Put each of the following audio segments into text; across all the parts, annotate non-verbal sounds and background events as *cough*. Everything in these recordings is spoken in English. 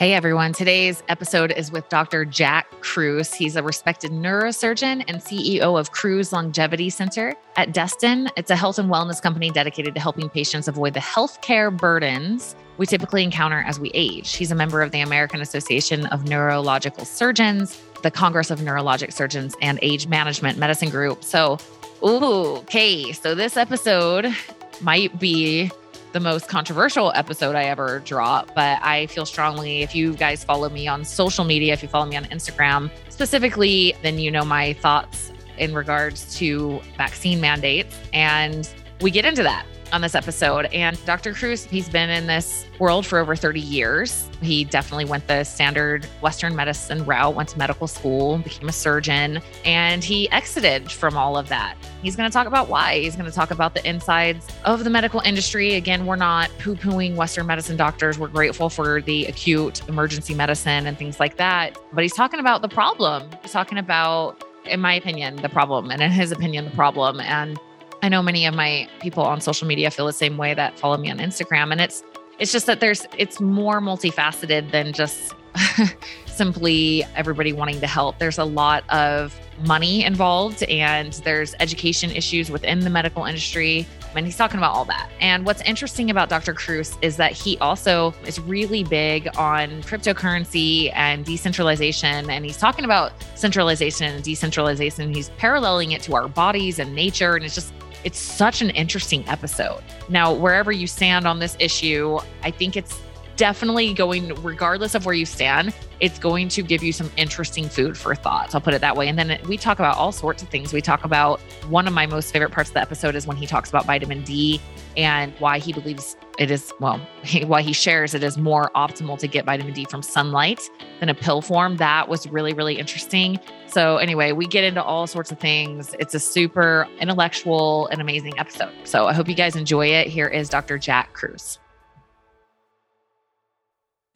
Hey everyone, today's episode is with Dr. Jack Kruse. He's a respected neurosurgeon and CEO of Kruse Longevity Center at Destin. It's a health and wellness company dedicated to helping patients avoid the healthcare burdens we typically encounter as we age. He's a member of the American Association of Neurological Surgeons, the Congress of Neurologic Surgeons, and Age Management Medicine Group. So, ooh, okay. So this episode might be the most controversial episode I ever drop, but I feel strongly if you guys follow me on social media, if you follow me on Instagram specifically, then you know my thoughts in regards to vaccine mandates. And we get into that on this episode. And Dr. Kruse, he's been in this world for over 30 years. He definitely went the standard Western medicine route, went to medical school, became a surgeon, and he exited from all of that. He's going to talk about why. He's going to talk about the insides of the medical industry. Again, we're not poo pooing Western medicine doctors. We're grateful for the acute emergency medicine and things like that. But he's talking about the problem. He's talking about, in my opinion, the problem, and in his opinion, the problem. And I know many of my people on social media feel the same way that follow me on Instagram. And it's it's just that there's it's more multifaceted than just *laughs* simply everybody wanting to help. There's a lot of money involved and there's education issues within the medical industry. And he's talking about all that. And what's interesting about Dr. Kruse is that he also is really big on cryptocurrency and decentralization. And he's talking about centralization and decentralization. He's paralleling it to our bodies and nature. And it's just it's such an interesting episode. Now, wherever you stand on this issue, I think it's definitely going, regardless of where you stand, it's going to give you some interesting food for thoughts. I'll put it that way. And then we talk about all sorts of things. We talk about one of my most favorite parts of the episode is when he talks about vitamin D and why he believes it is, well, *laughs* why he shares it is more optimal to get vitamin D from sunlight than a pill form. That was really, really interesting. So, anyway, we get into all sorts of things. It's a super intellectual and amazing episode. So, I hope you guys enjoy it. Here is Dr. Jack Kruse.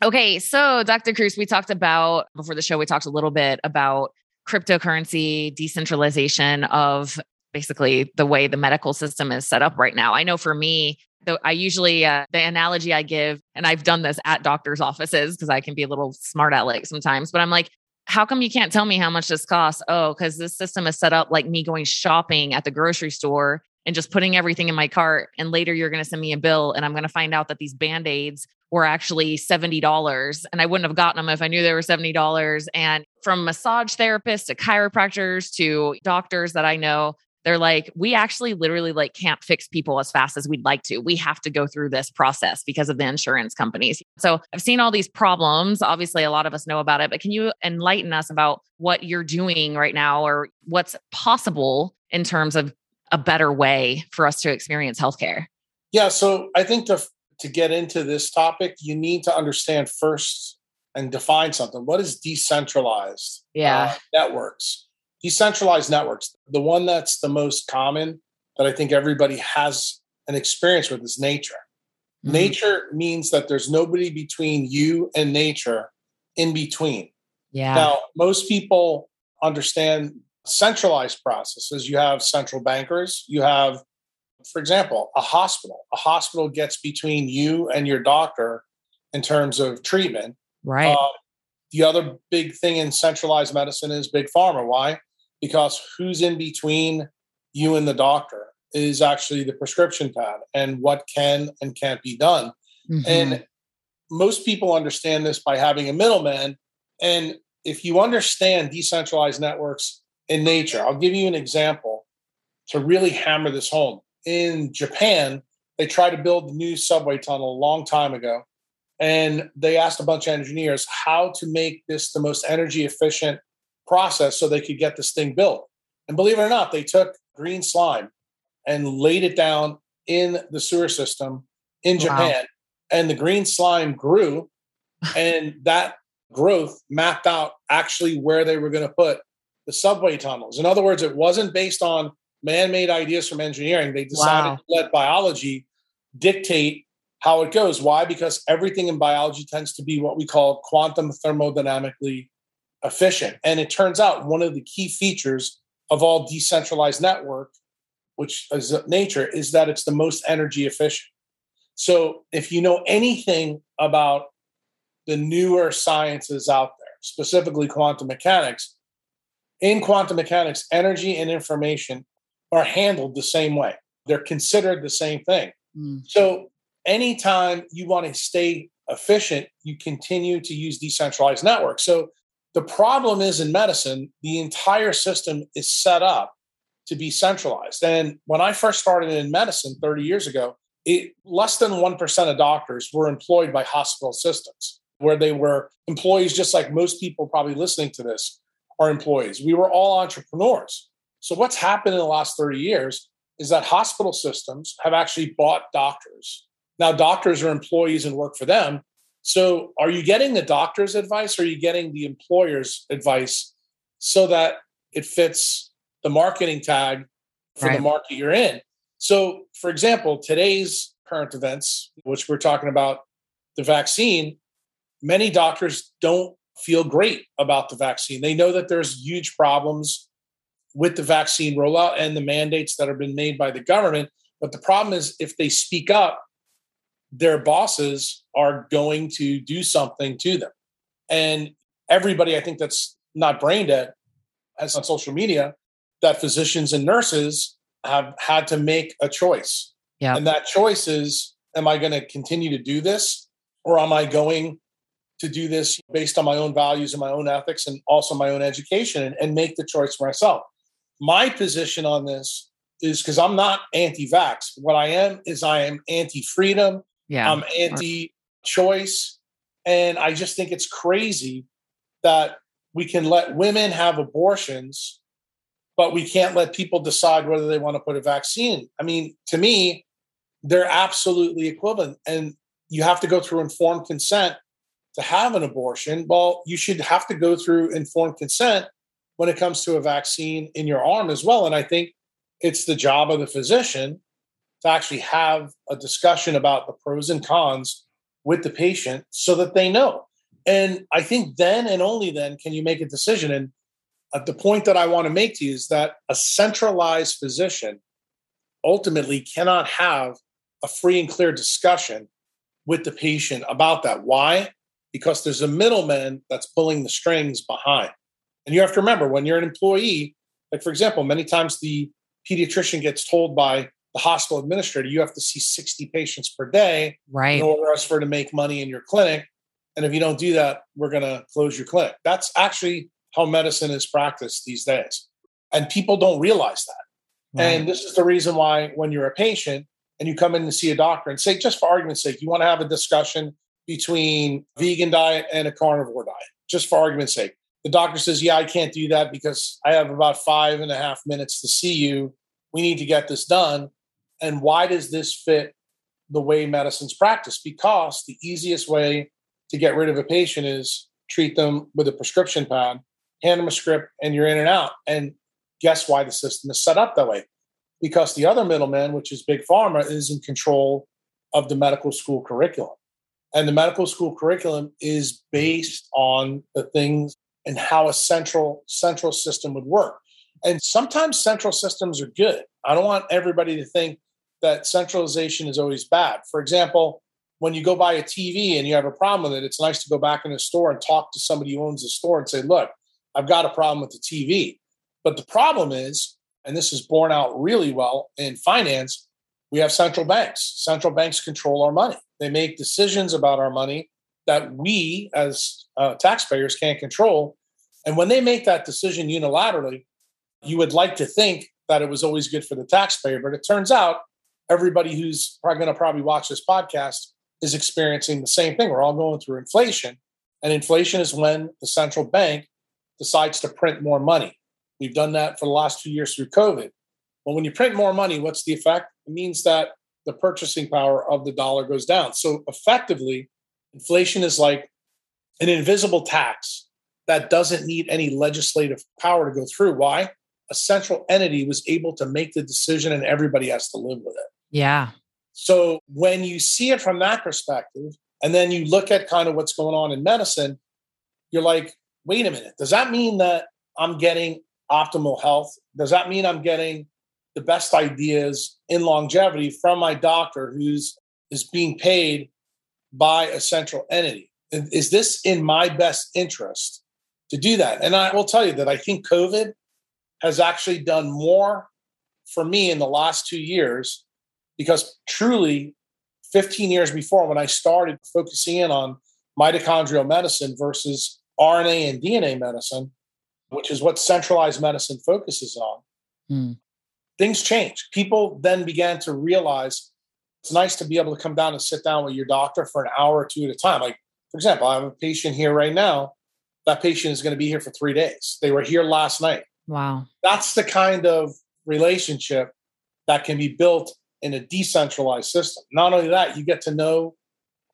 Okay, so Dr. Kruse, we talked about before the show, we talked a little bit about cryptocurrency, decentralization of basically the way the medical system is set up right now. I know for me, I usually uh, the analogy I give, and I've done this at doctors' offices because I can be a little smart aleck sometimes, but I'm like, how come you can't tell me how much this costs? Oh, because this system is set up like me going shopping at the grocery store and just putting everything in my cart. And later you're going to send me a bill and I'm going to find out that these band aids were actually $70 and I wouldn't have gotten them if I knew they were $70. And from massage therapists to chiropractors to doctors that I know, they're like, we actually literally like can't fix people as fast as we'd like to. We have to go through this process because of the insurance companies. So I've seen all these problems. Obviously, a lot of us know about it, but can you enlighten us about what you're doing right now or what's possible in terms of a better way for us to experience healthcare? Yeah, so I think the to get into this topic, you need to understand first and define something. What is decentralized yeah. Uh, networks? Decentralized networks, the one that's the most common that I think everybody has an experience with is nature. Mm-hmm. Nature means that there's nobody between you and nature in between. Yeah. Now, most people understand centralized processes. You have central bankers, you have for example, a hospital. A hospital gets between you and your doctor in terms of treatment. Right. Uh, the other big thing in centralized medicine is big pharma. Why? Because who's in between you and the doctor is actually the prescription pad and what can and can't be done. Mm-hmm. And most people understand this by having a middleman. And if you understand decentralized networks in nature, I'll give you an example to really hammer this home in Japan, they tried to build the new subway tunnel a long time ago. And they asked a bunch of engineers how to make this the most energy efficient process so they could get this thing built. And believe it or not, they took green slime and laid it down in the sewer system in Japan. Wow. And the green slime grew, and *laughs* that growth mapped out actually where they were going to put the subway tunnels. In other words, it wasn't based on man-made ideas from engineering. They decided wow. to let biology dictate how it goes. Why? Because everything in biology tends to be what we call quantum thermodynamically efficient. And it turns out one of the key features of all decentralized network, which is nature, is that it's the most energy efficient. So if you know anything about the newer sciences out there, specifically quantum mechanics. In quantum mechanics, energy and information are handled the same way. They're considered the same thing. Mm. So anytime you want to stay efficient, you continue to use decentralized networks. So the problem is in medicine, the entire system is set up to be centralized. And when I first started in medicine 30 years ago, it, less than 1% of doctors were employed by hospital systems, where they were employees, just like most people probably listening to this are employees. We were all entrepreneurs. So, what's happened in the last 30 years is that hospital systems have actually bought doctors. Now, doctors are employees and work for them. So, are you getting the doctor's advice or are you getting the employer's advice so that it fits the marketing tag for right. the market you're in? So, for example, today's current events, which we're talking about the vaccine, many doctors don't feel great about the vaccine. They know that there's huge problems with the vaccine rollout and the mandates that have been made by the government. But the problem is, if they speak up, their bosses are going to do something to them. And everybody, I think, that's not brain dead, has on social media that physicians and nurses have had to make a choice. Yeah. And that choice is am I going to continue to do this or am I going to do this based on my own values and my own ethics and also my own education and, and make the choice for myself? My position on this is because I'm not anti vax. What I am is I am anti freedom. Yeah. Um, I'm anti choice. And I just think it's crazy that we can let women have abortions but we can't let people decide whether they want to put a vaccine. I mean, to me, they're absolutely equivalent. And you have to go through informed consent to have an abortion. Well, you should have to go through informed consent when it comes to a vaccine in your arm as well. And I think it's the job of the physician to actually have a discussion about the pros and cons with the patient so that they know. And I think then and only then can you make a decision. And uh, the point that I want to make to you is that a centralized physician ultimately cannot have a free and clear discussion with the patient about that. Why? Because there's a middleman that's pulling the strings behind. And you have to remember when you're an employee, like for example, many times the pediatrician gets told by the hospital administrator, you have to see 60 patients per day right. in order for us to make money in your clinic. And if you don't do that, we're going to close your clinic. That's actually how medicine is practiced these days. And people don't realize that. Right. And this is the reason why, when you're a patient and you come in to see a doctor and say, just for argument's sake, you want to have a discussion between vegan diet and a carnivore diet, just for argument's sake. The doctor says, Yeah, I can't do that because I have about five and a half minutes to see you. We need to get this done. And why does this fit the way medicine's practiced? Because the easiest way to get rid of a patient is treat them with a prescription pad hand them a script, and you're in and out. And guess why the system is set up that way? Because the other middleman, which is Big Pharma, is in control of the medical school curriculum. And the medical school curriculum is based on the things and how a central central system would work. And sometimes central systems are good. I don't want everybody to think that centralization is always bad. For example, when you go buy a TV and you have a problem with it, it's nice to go back in the store and talk to somebody who owns the store and say, look, I've got a problem with the TV. But the problem is, and this is borne out really well in finance, we have central banks. Central banks control our money. They make decisions about our money that we as uh, taxpayers can't control. And when they make that decision unilaterally, you would like to think that it was always good for the taxpayer, but it turns out everybody who's going to probably watch this podcast is experiencing the same thing. We're all going through inflation, and inflation is when the central bank decides to print more money. We've done that for the last two years through COVID. Well, when you print more money, what's the effect? It means that the purchasing power of the dollar goes down. So effectively, inflation is like an invisible tax that doesn't need any legislative power to go through. Why? A central entity was able to make the decision and everybody has to live with it. Yeah. So when you see it from that perspective, and then you look at kind of what's going on in medicine, you're like, wait a minute, does that mean that I'm getting optimal health? Does that mean I'm getting the best ideas in longevity from my doctor who's is being paid by a central entity? is this in my best interest to do that? And I will tell you that I think COVID has actually done more for me in the last two years because truly 15 years before when I started focusing in on mitochondrial medicine versus RNA and DNA medicine, which is what centralized medicine focuses on, mm. things changed. People then began to realize it's nice to be able to come down and sit down with your doctor for an hour or two at a time. Like, for example, I have a patient here right now. That patient is going to be here for three days. They were here last night. Wow. That's the kind of relationship that can be built in a decentralized system. Not only that, you get to know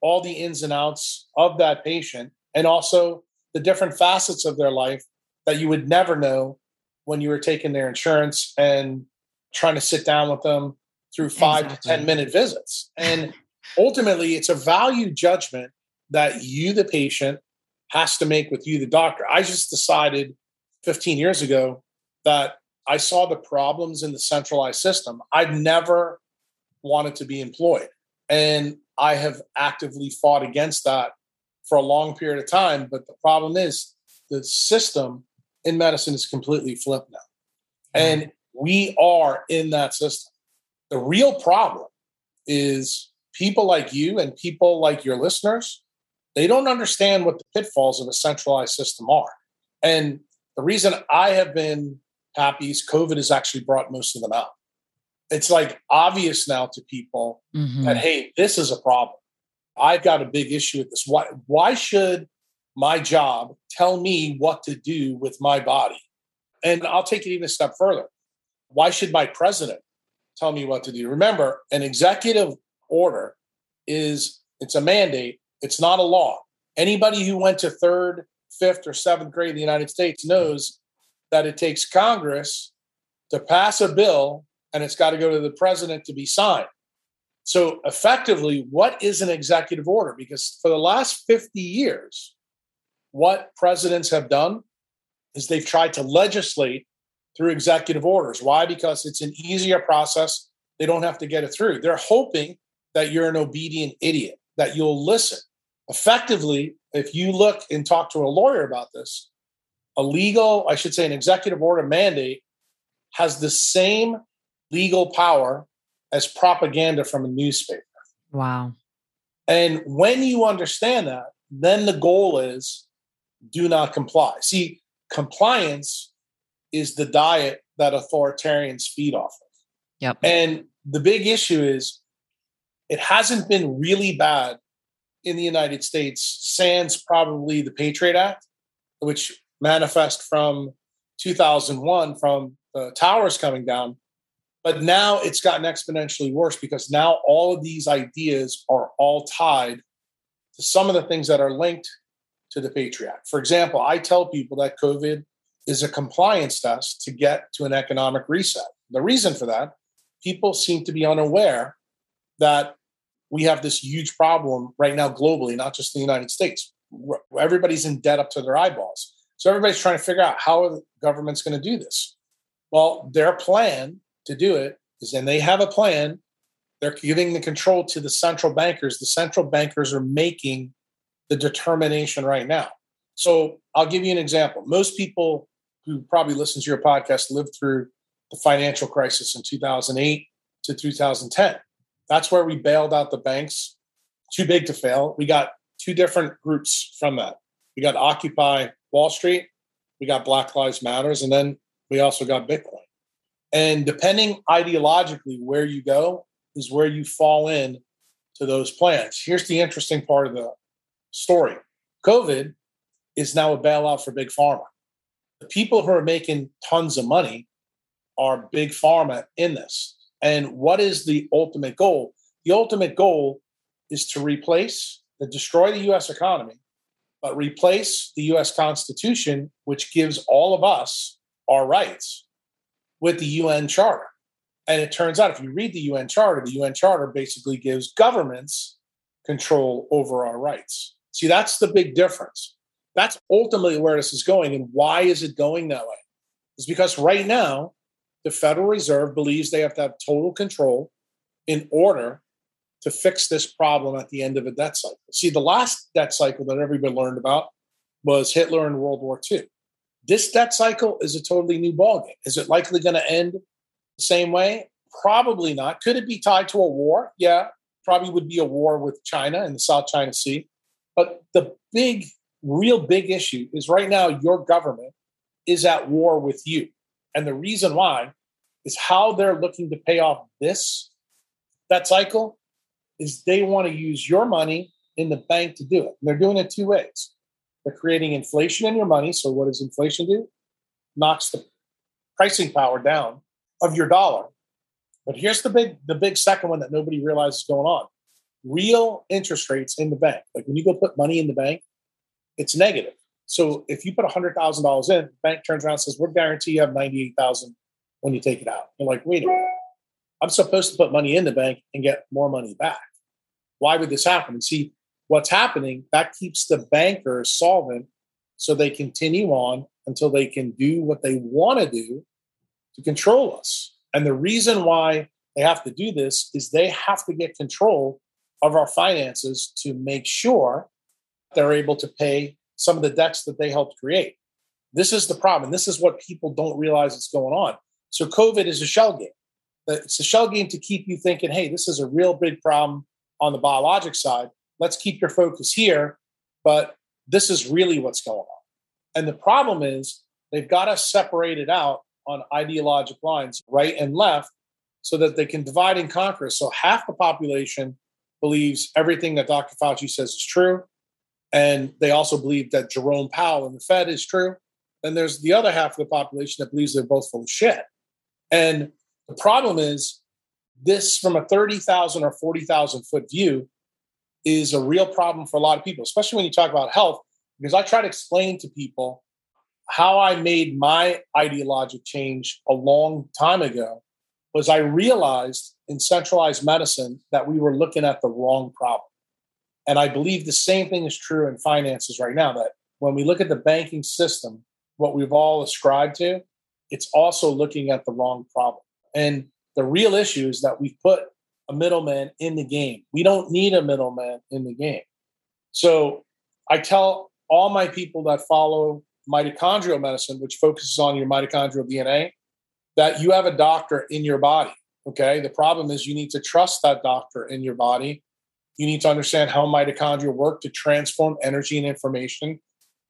all the ins and outs of that patient and also the different facets of their life that you would never know when you were taking their insurance and trying to sit down with them through five exactly. to 10 minute visits. And ultimately, it's a value judgment that you, the patient, has to make with you, the doctor. I just decided 15 years ago that I saw the problems in the centralized system. I've never wanted to be employed. And I have actively fought against that for a long period of time. But the problem is the system in medicine is completely flipped now. Mm-hmm. And we are in that system. The real problem is people like you and people like your listeners, they don't understand what the pitfalls of a centralized system are. And the reason I have been happy is COVID has actually brought most of them out. It's like obvious now to people mm-hmm. that, hey, this is a problem. I've got a big issue with this. Why, why should my job tell me what to do with my body? And I'll take it even a step further. Why should my president tell me what to do? Remember, an executive order is it's a mandate, it's not a law. Anybody who went to third, fifth, or seventh grade in the United States knows that it takes Congress to pass a bill and it's got to go to the president to be signed. So, effectively, what is an executive order? Because for the last 50 years, what presidents have done is they've tried to legislate through executive orders. Why? Because it's an easier process. They don't have to get it through. They're hoping that you're an obedient idiot, that you'll listen. Effectively, if you look and talk to a lawyer about this, a legal, I should say, an executive order mandate has the same legal power as propaganda from a newspaper. Wow. And when you understand that, then the goal is do not comply. See, compliance is the diet that authoritarians feed off of. Yep. And the big issue is it hasn't been really bad in the United States sans probably the Patriot Act, which manifest from 2001 from the towers coming down. But now it's gotten exponentially worse because now all of these ideas are all tied to some of the things that are linked to the Patriot. For example, I tell people that COVID is a compliance test to get to an economic reset. The reason for that, people seem to be unaware that we have this huge problem right now globally, not just in the United States. Everybody's in debt up to their eyeballs. So everybody's trying to figure out how the government's going to do this. Well, their plan to do it is, and they have a plan. They're giving the control to the central bankers. The central bankers are making the determination right now. So I'll give you an example. Most people who probably listen to your podcast lived through the financial crisis in 2008 to 2010. That's where we bailed out the banks, too big to fail. We got two different groups from that. We got Occupy Wall Street, we got Black Lives Matters, and then we also got Bitcoin. And depending ideologically where you go is where you fall in to those plans. Here's the interesting part of the story. COVID is now a bailout for big pharma. The people who are making tons of money are big pharma in this. And what is the ultimate goal? The ultimate goal is to replace, to destroy the US economy but replace the US Constitution, which gives all of us our rights, with the UN Charter. And it turns out, if you read the UN Charter, the UN Charter basically gives governments control over our rights. See, that's the big difference. That's ultimately where this is going. And why is it going that way? Is because right now, the Federal Reserve believes they have to have total control in order to fix this problem at the end of a debt cycle. See, the last debt cycle that everybody learned about was Hitler in World War II. This debt cycle is a totally new ballgame. Is it likely going to end the same way? Probably not. Could it be tied to a war? Yeah, probably would be a war with China in the South China Sea. But the big, real big issue is right now your government is at war with you. And the reason why is how they're looking to pay off this, that cycle, is they want to use your money in the bank to do it. And they're doing it two ways. They're creating inflation in your money. So what does inflation do? Knocks the pricing power down of your dollar. But here's the big the big second one that nobody realizes going on. Real interest rates in the bank. Like when you go put money in the bank, it's negative. So if you put $100,000 in, the bank turns around and says, we're guarantee you have 98,000 when you take it out. You're like, wait a minute. I'm supposed to put money in the bank and get more money back. Why would this happen? And see, what's happening, that keeps the banker solvent so they continue on until they can do what they want to do to control us. And the reason why they have to do this is they have to get control of our finances to make sure they're able to pay some of the debts that they helped create. This is the problem. This is what people don't realize is going on. So COVID is a shell game. It's a shell game to keep you thinking, hey, this is a real big problem on the biologic side. Let's keep your focus here. But this is really what's going on. And the problem is they've got to separate it out on ideological lines, right and left, so that they can divide and conquer. So half the population believes everything that Dr. Fauci says is true. And they also believe that Jerome Powell and the Fed is true. Then there's the other half of the population that believes they're both full of shit. And the problem is, this from a 30,000 or 40,000 foot view is a real problem for a lot of people, especially when you talk about health. Because I try to explain to people how I made my ideological change a long time ago was I realized in centralized medicine that we were looking at the wrong problem. And I believe the same thing is true in finances right now that when we look at the banking system, what we've all ascribed to, it's also looking at the wrong problem. And the real issue is that we've put a middleman in the game. We don't need a middleman in the game. So I tell all my people that follow mitochondrial medicine, which focuses on your mitochondrial DNA, that you have a doctor in your body. Okay. The problem is you need to trust that doctor in your body. You need to understand how mitochondria work to transform energy and information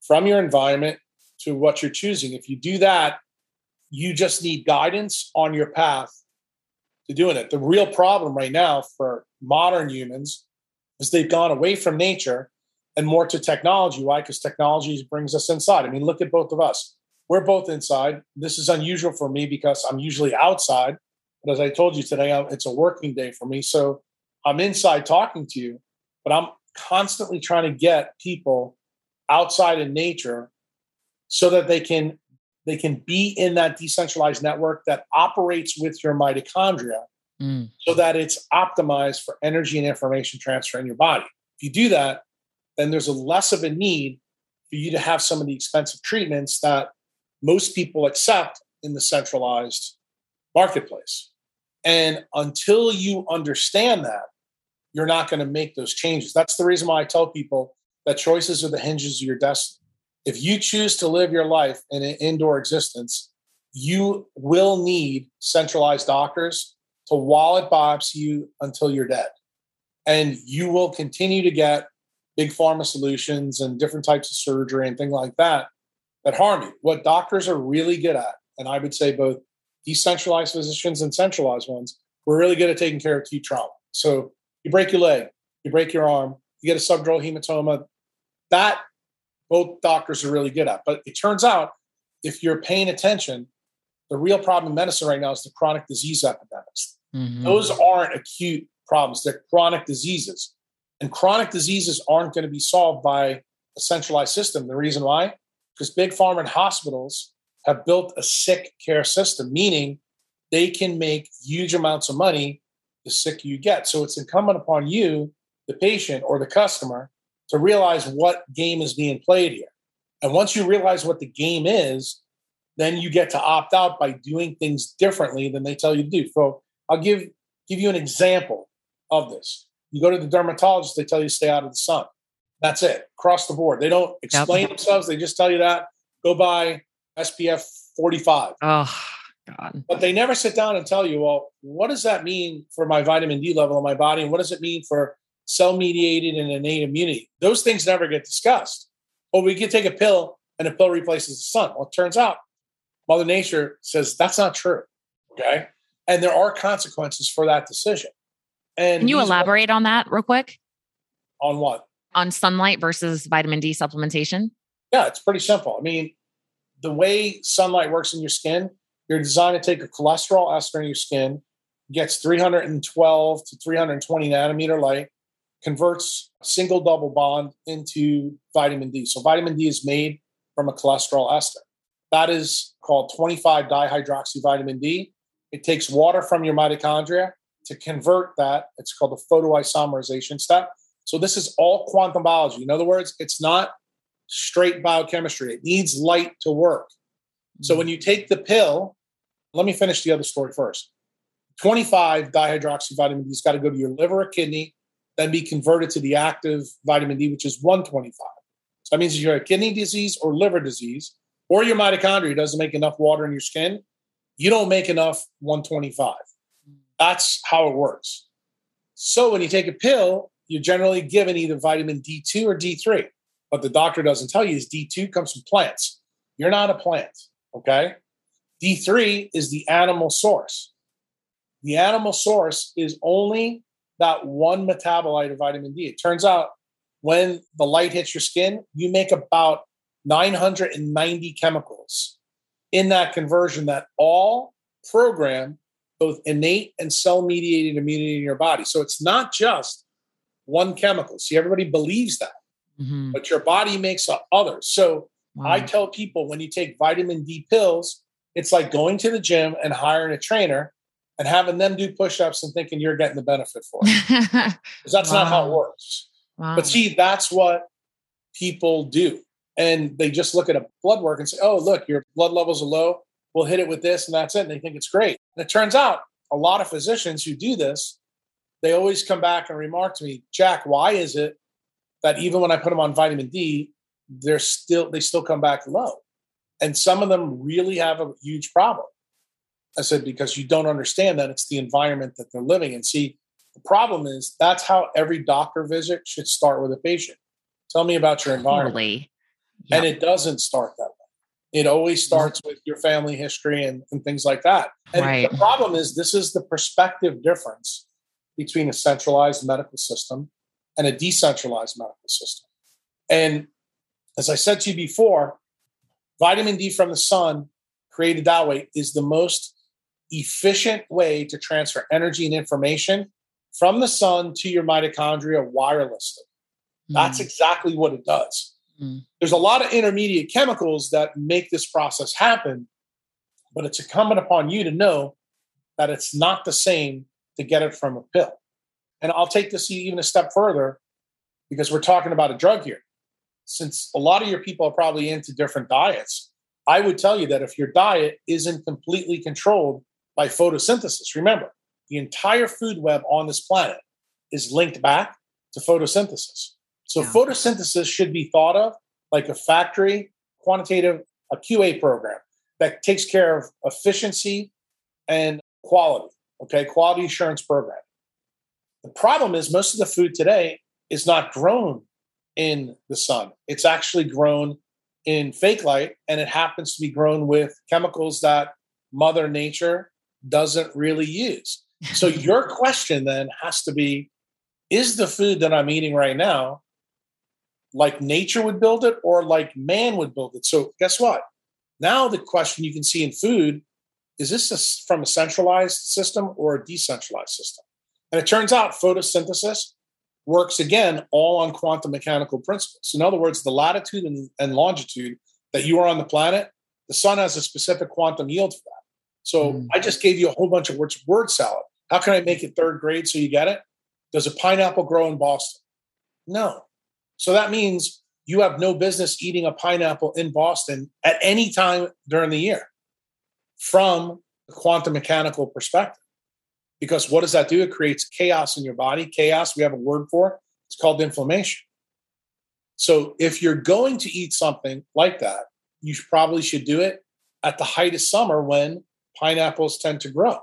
from your environment to what you're choosing. If you do that, you just need guidance on your path to doing it. The real problem right now for modern humans is they've gone away from nature and more to technology. Why? Because technology brings us inside. I mean, look at both of us. We're both inside. This is unusual for me because I'm usually outside. But as I told you today, it's a working day for me. So I'm inside talking to you, but I'm constantly trying to get people outside in nature so that they can they can be in that decentralized network that operates with your mitochondria mm. so that it's optimized for energy and information transfer in your body. If you do that, then there's a less of a need for you to have some of the expensive treatments that most people accept in the centralized marketplace. And until you understand that, you're not going to make those changes. That's the reason why I tell people that choices are the hinges of your destiny. If you choose to live your life in an indoor existence, you will need centralized doctors to wallet biopsy you until you're dead. And you will continue to get big pharma solutions and different types of surgery and things like that that harm you. What doctors are really good at, and I would say both decentralized physicians and centralized ones, we're really good at taking care of acute trauma. So you break your leg, you break your arm, you get a subdural hematoma. That both doctors are really good at. But it turns out if you're paying attention, the real problem in medicine right now is the chronic disease epidemics. Mm-hmm. Those aren't acute problems, they're chronic diseases. And chronic diseases aren't going to be solved by a centralized system. The reason why? Because big pharma and hospitals have built a sick care system, meaning they can make huge amounts of money the sicker you get. So it's incumbent upon you, the patient or the customer, to realize what game is being played here. And once you realize what the game is, then you get to opt out by doing things differently than they tell you to do. So I'll give give you an example of this. You go to the dermatologist, they tell you to stay out of the sun. That's it, across the board. They don't explain yep. themselves. They just tell you that. Go buy SPF 45. Oh, God. But they never sit down and tell you, well, what does that mean for my vitamin D level in my body? And what does it mean for cell mediated and innate immunity? Those things never get discussed. Or we can take a pill and a pill replaces the sun. Well, it turns out Mother Nature says that's not true. Okay. And there are consequences for that decision. And can you elaborate on that real quick? On what? On sunlight versus vitamin D supplementation? Yeah, it's pretty simple. I mean, the way sunlight works in your skin, you're designed to take a cholesterol ester in your skin, gets 312 to 320 nanometer light, converts single double bond into vitamin D. So vitamin D is made from a cholesterol ester. That is called 25 dihydroxyvitamin D. It takes water from your mitochondria to convert that. It's called the photoisomerization step. So this is all quantum biology. In other words, it's not straight biochemistry. It needs light to work. So when you take the pill, let me finish the other story first. 25 dihydroxyvitamin D has got to go to your liver or kidney, then be converted to the active vitamin D, which is 125. So that means if you have kidney disease or liver disease, or your mitochondria doesn't make enough water in your skin, you don't make enough 125. That's how it works. So when you take a pill, you're generally given either vitamin D2 or D3. What the doctor doesn't tell you is D2 comes from plants. You're not a plant, okay? D3 is the animal source. The animal source is only that one metabolite of vitamin D. It turns out when the light hits your skin, you make about 990 chemicals in that conversion that all program both innate and cell mediated immunity in your body. So it's not just one chemical. See, everybody believes that, mm-hmm. but your body makes others. So wow. I tell people when you take vitamin D pills, it's like going to the gym and hiring a trainer and having them do push-ups and thinking you're getting the benefit for it. *laughs* Because that's wow. not how it works. Wow. But see, that's what people do. And they just look at a blood work and say, oh, look, your blood levels are low. We'll hit it with this and that's it. And they think it's great. And it turns out a lot of physicians who do this, they always come back and remark to me, Jack, why is it that even when I put them on vitamin D, they're still they still come back low? And some of them really have a huge problem. I said, because you don't understand that it's the environment that they're living in. See, the problem is that's how every doctor visit should start with a patient. Tell me about your environment. Totally. Yep. And it doesn't start that way. It always starts with your family history and, and things like that. And right. the problem is this is the perspective difference between a centralized medical system and a decentralized medical system. And as I said to you before, vitamin D from the sun created that way is the most efficient way to transfer energy and information from the sun to your mitochondria wirelessly. Mm. That's exactly what it does. Mm. There's a lot of intermediate chemicals that make this process happen, but it's incumbent upon you to know that it's not the same to get it from a pill. And I'll take this even a step further because we're talking about a drug here since a lot of your people are probably into different diets, I would tell you that if your diet isn't completely controlled by photosynthesis, remember, the entire food web on this planet is linked back to photosynthesis. So, yeah. photosynthesis should be thought of like a factory quantitative, a QA program that takes care of efficiency and quality, okay, quality assurance program. The problem is most of the food today is not grown in the sun. It's actually grown in fake light, and it happens to be grown with chemicals that Mother Nature doesn't really use. So, your *laughs* question then has to be Is the food that I'm eating right now like nature would build it or like man would build it? So, guess what? Now, the question you can see in food is this a, from a centralized system or a decentralized system? And it turns out photosynthesis works again all on quantum mechanical principles. In other words, the latitude and, and, longitude that you are on the planet, the sun has a specific quantum yield for that. So mm. I just gave you a whole bunch of words, word salad. How can I make it third grade so you get it? Does a pineapple grow in Boston? No. So that means you have no business eating a pineapple in Boston at any time during the year from a quantum mechanical perspective. Because what does that do? It creates chaos in your body. Chaos, we have a word for it. it's called inflammation. So if you're going to eat something like that, you probably should do it at the height of summer when pineapples tend to grow.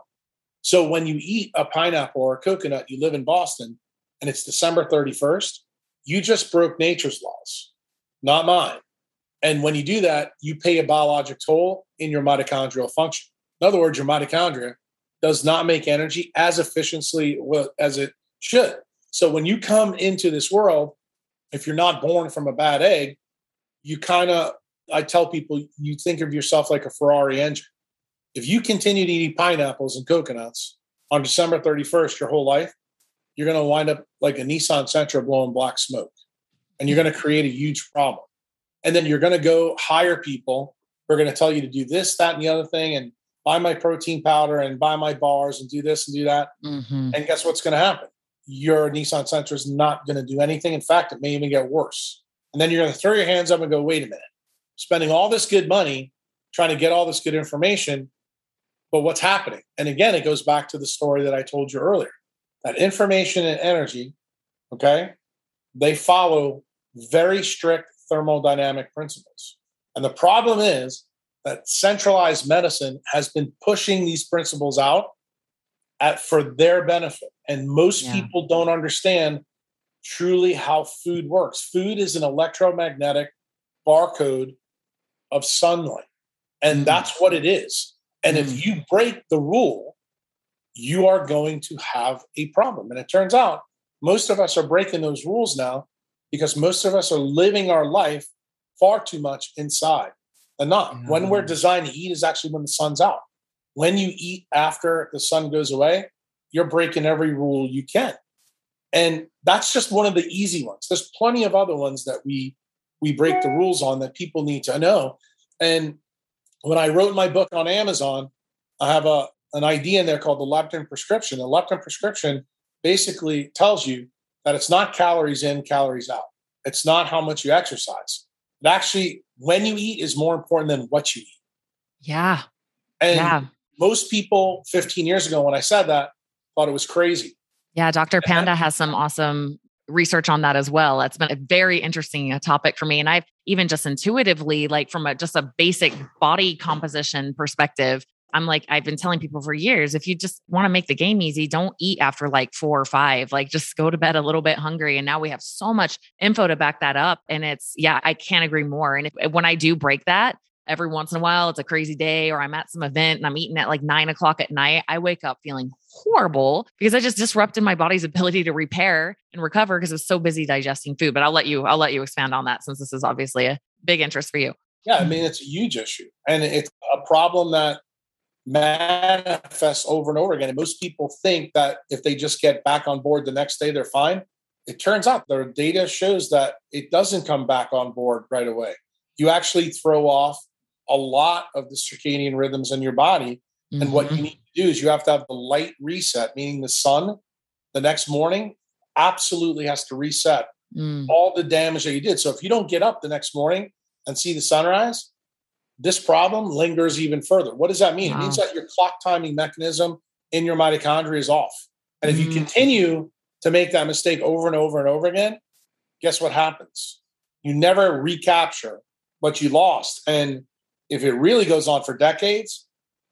So when you eat a pineapple or a coconut, you live in Boston, and it's December 31st, you just broke nature's laws, not mine. And when you do that, you pay a biologic toll in your mitochondrial function. In other words, your mitochondria does not make energy as efficiently as it should. So when you come into this world, if you're not born from a bad egg, you kind of, I tell people, you think of yourself like a Ferrari engine. If you continue to eat pineapples and coconuts on December 31st your whole life, you're going to wind up like a Nissan Sentra blowing black smoke. And you're going to create a huge problem. And then you're going to go hire people who are going to tell you to do this, that, and the other thing, and buy my protein powder and buy my bars and do this and do that. Mm-hmm. And guess what's going to happen? Your Nissan Sentra is not going to do anything. In fact, it may even get worse. And then you're going to throw your hands up and go, wait a minute, spending all this good money trying to get all this good information. But what's happening? And again, it goes back to the story that I told you earlier that information and energy, okay, they follow very strict thermodynamic principles. And the problem is that centralized medicine has been pushing these principles out at, for their benefit. And most yeah. people don't understand truly how food works. Food is an electromagnetic barcode of sunlight. And mm. that's what it is. And mm. if you break the rule, you are going to have a problem. And it turns out most of us are breaking those rules now because most of us are living our life far too much inside and not. Mm-hmm. When we're designed to eat is actually when the sun's out. When you eat after the sun goes away, you're breaking every rule you can. And that's just one of the easy ones. There's plenty of other ones that we we break the rules on that people need to know. And when I wrote my book on Amazon, I have a an idea in there called the leptin prescription. The leptin prescription basically tells you that it's not calories in, calories out. It's not how much you exercise. It actually, when you eat, is more important than what you eat. Yeah. And yeah. most people 15 years ago, when I said that, thought it was crazy. Yeah. Dr. Panda has some awesome research on that as well. It's been a very interesting uh, topic for me. And I've even just intuitively, like from a just a basic body composition perspective, I'm like, I've been telling people for years, if you just want to make the game easy, don't eat after like four or five. Like just go to bed a little bit hungry. And now we have so much info to back that up. And it's, yeah, I can't agree more. And if, when I do break that, every once in a while, it's a crazy day or I'm at some event and I'm eating at like nine o'clock at night, I wake up feeling horrible because I just disrupted my body's *laughs* ability to repair and recover because I was so busy digesting food. But I'll let you, I'll let you expand on that since this is obviously a big interest for you. Yeah, I mean, it's a huge issue. And it's a problem that manifests over and over again. And most people think that if they just get back on board the next day, they're fine. It turns out the data shows that it doesn't come back on board right away. You actually throw off a lot of the circadian rhythms in your body. Mm-hmm. And what you mm-hmm. need to do is you have to have the light reset, meaning the sun the next morning absolutely has to reset mm. all the damage that you did. So if you don't get up the next morning and see the sunrise, this problem lingers even further. What does that mean? Wow. It means that your clock timing mechanism in your mitochondria is off. And if you mm. continue to make that mistake over and over and over again, guess what happens? You never recapture what you lost. And if it really goes on for decades,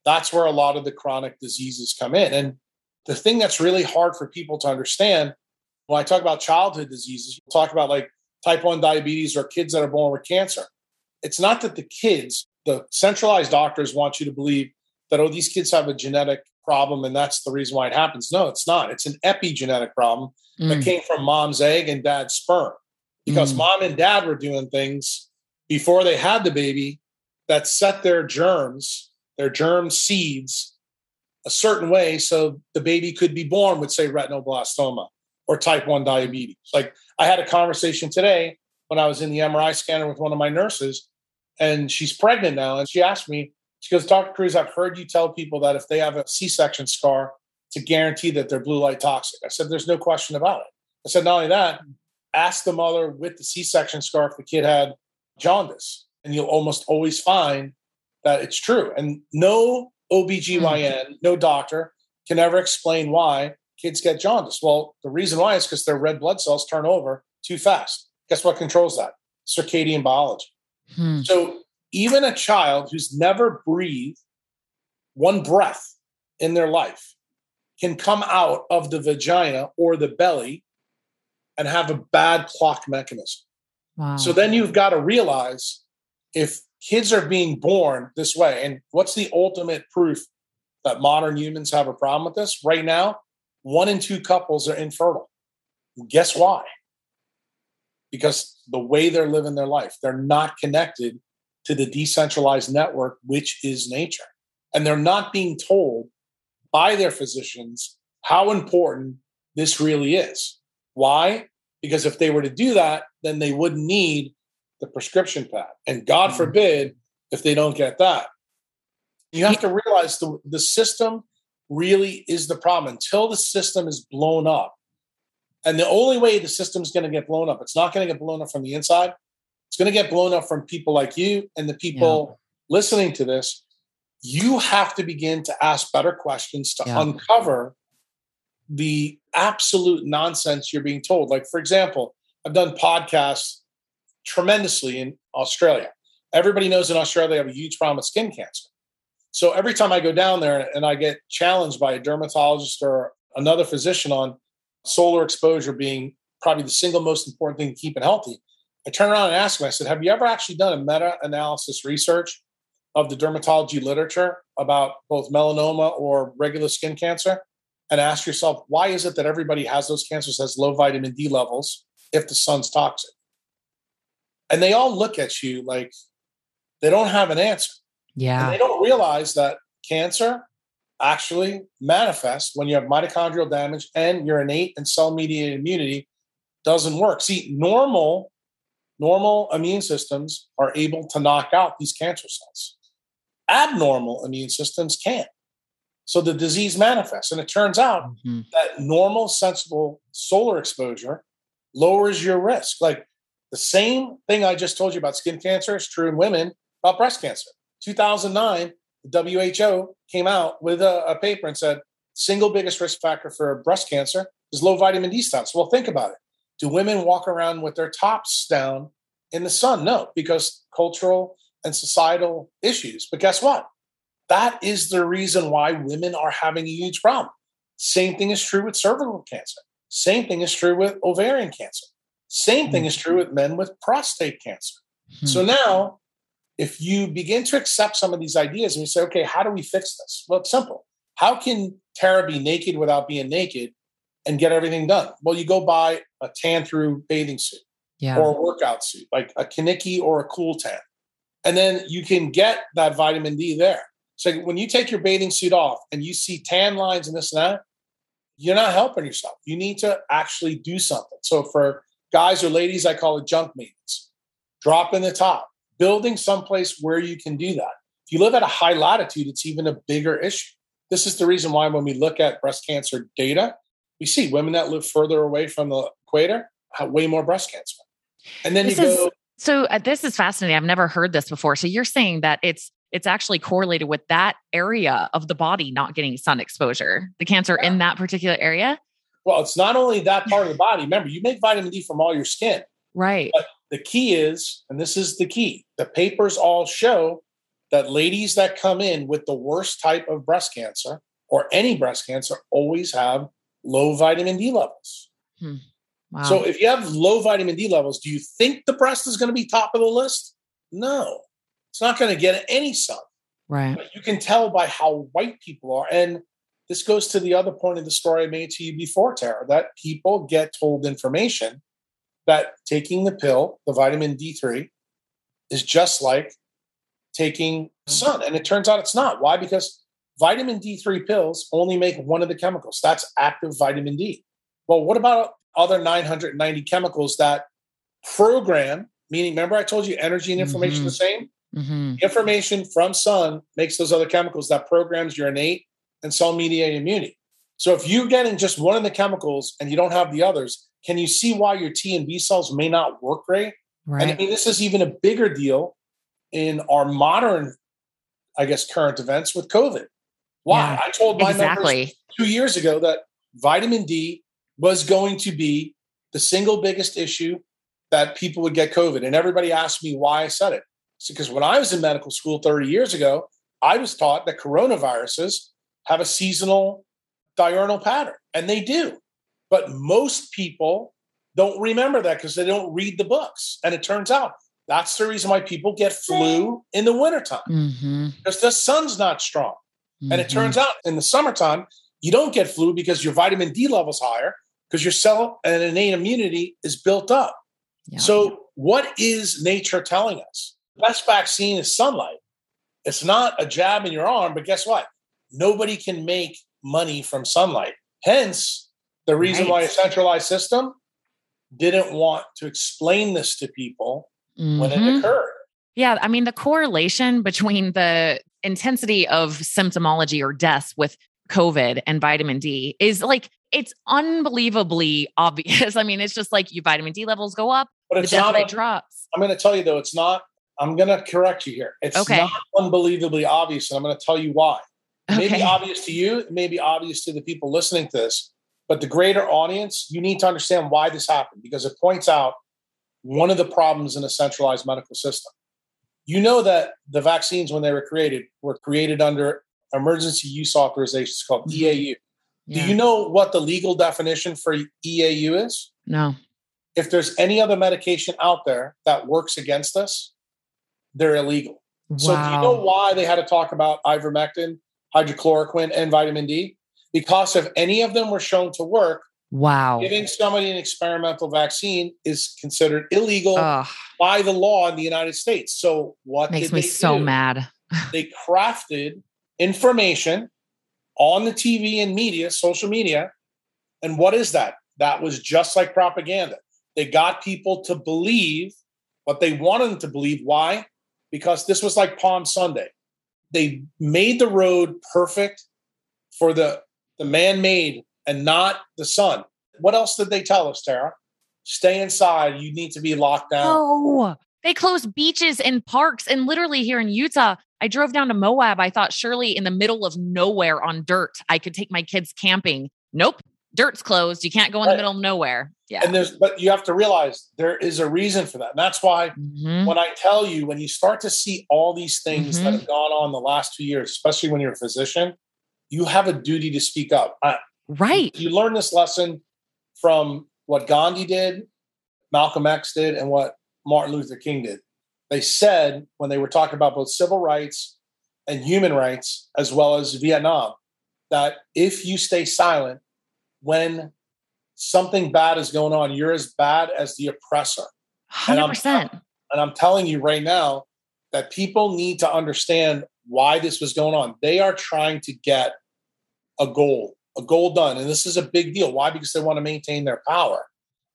that's where a lot of the chronic diseases come in. And the thing that's really hard for people to understand when I talk about childhood diseases, you talk about like type 1 diabetes or kids that are born with cancer. It's not that the kids the centralized doctors want you to believe that oh these kids have a genetic problem and that's the reason why it happens no it's not it's an epigenetic problem mm. that came from mom's egg and dad's sperm because mm. mom and dad were doing things before they had the baby that set their germs their germ seeds a certain way so the baby could be born with say retinoblastoma or type 1 diabetes like i had a conversation today when i was in the mri scanner with one of my nurses and she's pregnant now. And she asked me, she goes, Dr. Kruse, I've heard you tell people that if they have a C section scar, to guarantee that they're blue light toxic. I said, there's no question about it. I said, not only that, ask the mother with the C section scar if the kid had jaundice. And you'll almost always find that it's true. And no OBGYN, mm-hmm. no doctor can ever explain why kids get jaundice. Well, the reason why is because their red blood cells turn over too fast. Guess what controls that? Circadian biology. Hmm. So even a child who's never breathed one breath in their life can come out of the vagina or the belly and have a bad clock mechanism. Wow. So then you've got to realize if kids are being born this way, and what's the ultimate proof that modern humans have a problem with this? Right now, one in two couples are infertile. Guess why? Because the way they're living their life, they're not connected to the decentralized network, which is nature. And they're not being told by their physicians how important this really is. Why? Because if they were to do that, then they wouldn't need the prescription pad. And God mm-hmm. forbid if they don't get that. You have to realize the, the system really is the problem until the system is blown up. And the only way the system is going to get blown up, it's not going to get blown up from the inside. It's going to get blown up from people like you and the people yeah. listening to this. You have to begin to ask better questions to yeah. uncover the absolute nonsense you're being told. Like, for example, I've done podcasts tremendously in Australia. Everybody knows in Australia they have a huge problem with skin cancer. So every time I go down there and I get challenged by a dermatologist or another physician on solar exposure being probably the single most important thing to keep it healthy, I turn around and ask them, I said, Have you ever actually done a meta analysis research of the dermatology literature about both melanoma or regular skin cancer? And ask yourself, why is it that everybody has those cancers has low vitamin D levels if the sun's toxic? And they all look at you like they don't have an answer. Yeah. And they don't realize that cancer actually manifests when you have mitochondrial damage and your innate and cell mediated immunity doesn't work. See, normal normal immune systems are able to knock out these cancer cells. Abnormal immune systems can't. So the disease manifests. And it turns out mm-hmm. that normal, sensible solar exposure lowers your risk. Like the same thing I just told you about skin cancer is true in women about breast cancer. 2009, the WHO came out with a, a paper and said single biggest risk factor for breast cancer is low vitamin D status. Well, think about it. Do women walk around with their tops down in the sun? No, because cultural and societal issues. But guess what? That is the reason why women are having a huge problem. Same thing is true with cervical cancer. Same thing is true with ovarian cancer. Same thing is true with men with prostate cancer. Hmm. So now, if you begin to accept some of these ideas and you say, okay, how do we fix this? Well, it's simple. How can Tara be naked without being naked and get everything done? Well, you go buy a tan through bathing suit yeah. or a workout suit, like a Kiniki or a cool tan. And then you can get that vitamin D there. So when you take your bathing suit off and you see tan lines and this and that, you're not helping yourself. You need to actually do something. So for guys or ladies, I call it junk maintenance. Drop in the top, building someplace where you can do that. If you live at a high latitude, it's even a bigger issue. This is the reason why when we look at breast cancer data, we see women that live further away from the equator have way more breast cancer. And then this you go. Is, so uh, this is fascinating. I've never heard this before. So you're saying that it's it's actually correlated with that area of the body not getting sun exposure, the cancer yeah. in that particular area. Well, it's not only that part of the body. Remember, you make vitamin D from all your skin. Right. But the key is, and this is the key, the papers all show that ladies that come in with the worst type of breast cancer or any breast cancer always have low vitamin D levels. Hmm. Wow. So if you have low vitamin D levels, do you think the breast is going to be top of the list? No, it's not going to get any sun. Right. But you can tell by how white people are. And this goes to the other point of the story I made to you before, Tara, that people get told information that taking the pill, the vitamin D3, is just like taking sun. And it turns out it's not. Why? Because vitamin D3 pills only make one of the chemicals. That's active vitamin D. Well, what about other 990 chemicals that program, meaning, remember I told you energy and information mm-hmm. the same? Mm-hmm. Information from sun makes those other chemicals that programs your innate and cell mediated immunity. So if you're getting just one of the chemicals and you don't have the others, can you see why your T and B cells may not work great? Right. And I mean, this is even a bigger deal in our modern, I guess, current events with COVID. Why? Yeah, I told my members two years ago that vitamin D was going to be the single biggest issue that people would get COVID. And everybody asked me why I said it. It's because when I was in medical school 30 years ago, I was taught that coronaviruses have a seasonal diurnal pattern, and they do. But most people don't remember that because they don't read the books. And it turns out that's the reason why people get flu in the wintertime Mm-hmm. because the sun's not strong. And it turns out in the summertime, you don't get flu because your vitamin D level's higher because your cell and innate immunity is built up. Yeah. So, what is nature telling us? Best vaccine is sunlight. It's not a jab in your arm, but guess what? Nobody can make money from sunlight. Hence, the reason why a centralized system didn't want to explain this to people when it Mhm. occurred. Yeah, I mean the correlation between the intensity of symptomology or deaths with COVID and vitamin D is like it's unbelievably obvious. *laughs* I mean, it's just like your vitamin D levels go up, But the it's death not. A, drops. I'm going to tell you though, it's not. I'm going to correct you here. It's Okay. not unbelievably obvious, and I'm going to tell you why. It may be obvious to you, it may be obvious to the people listening to this, but the greater audience, you need to understand why this happened because it points out one of the problems in a centralized medical system. You know that the vaccines, when they were created, were created under emergency use authorizations called Mhm. EAU. Yeah. Do you know what the legal definition for EAU is? no. If there's any other medication out there that works against us, they're illegal. Wow. So do you know why they had to talk about ivermectin, hydrochloroquine, and vitamin D? Because if any of them were shown to work, Wow. giving somebody an experimental vaccine is considered illegal Ugh, by the law in the United States. So what makes me they so do? mad. *laughs* They crafted information on the TV and media, social media. And what is that? That was just like propaganda. They got people to believe what they wanted them to believe. Why? Because this was like Palm Sunday. They made the road perfect for the, the man made and not the sun. What else did they tell us, Tara? Stay inside. You need to be locked down. Oh, they closed beaches and parks. And literally here in Utah, I drove down to Moab. I thought surely in the middle of nowhere on dirt, I could take my kids camping. Nope. Dirt's closed. You can't go in Right. the middle of nowhere. Yeah. And there's, but you have to realize there is a reason for that. And that's why Mhm. when I tell you, when you start to see all these things that Mhm. have gone on the last two years, especially when you're a physician, you have a duty to speak up. I, Right. you learn this lesson from what Gandhi did, Malcolm X did, and what Martin Luther King did. They said when they were talking about both civil rights and human rights, as well as Vietnam, that if you stay silent when something bad is going on, you're as bad as the oppressor. And I'm- 100%. And I'm telling you right now that people need to understand why this was going on. They are trying to get a goal, a goal done. And this is a big deal. Why? Because they want to maintain their power.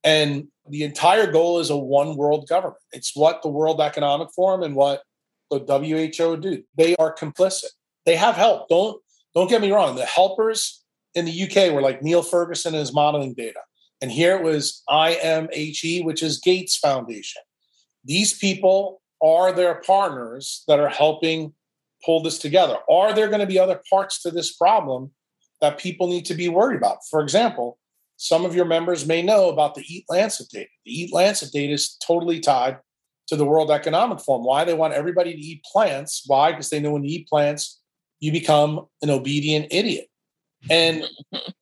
And the entire goal is a one world government. It's what the World Economic Forum and what the WHO do. They are complicit. They have help. Don't don't get me wrong. The helpers in the UK were like Neil Ferguson and his modeling data. And here it was IMHE, which is Gates Foundation. These people are their partners that are helping pull this together. Are there going to be other parts to this problem that people need to be worried about? For example, some of your members may know about the Eat Lancet data. The Eat Lancet data is totally tied to the World Economic Forum. Why? They want everybody to eat plants. Why? Because they know when you eat plants, you become an obedient idiot. And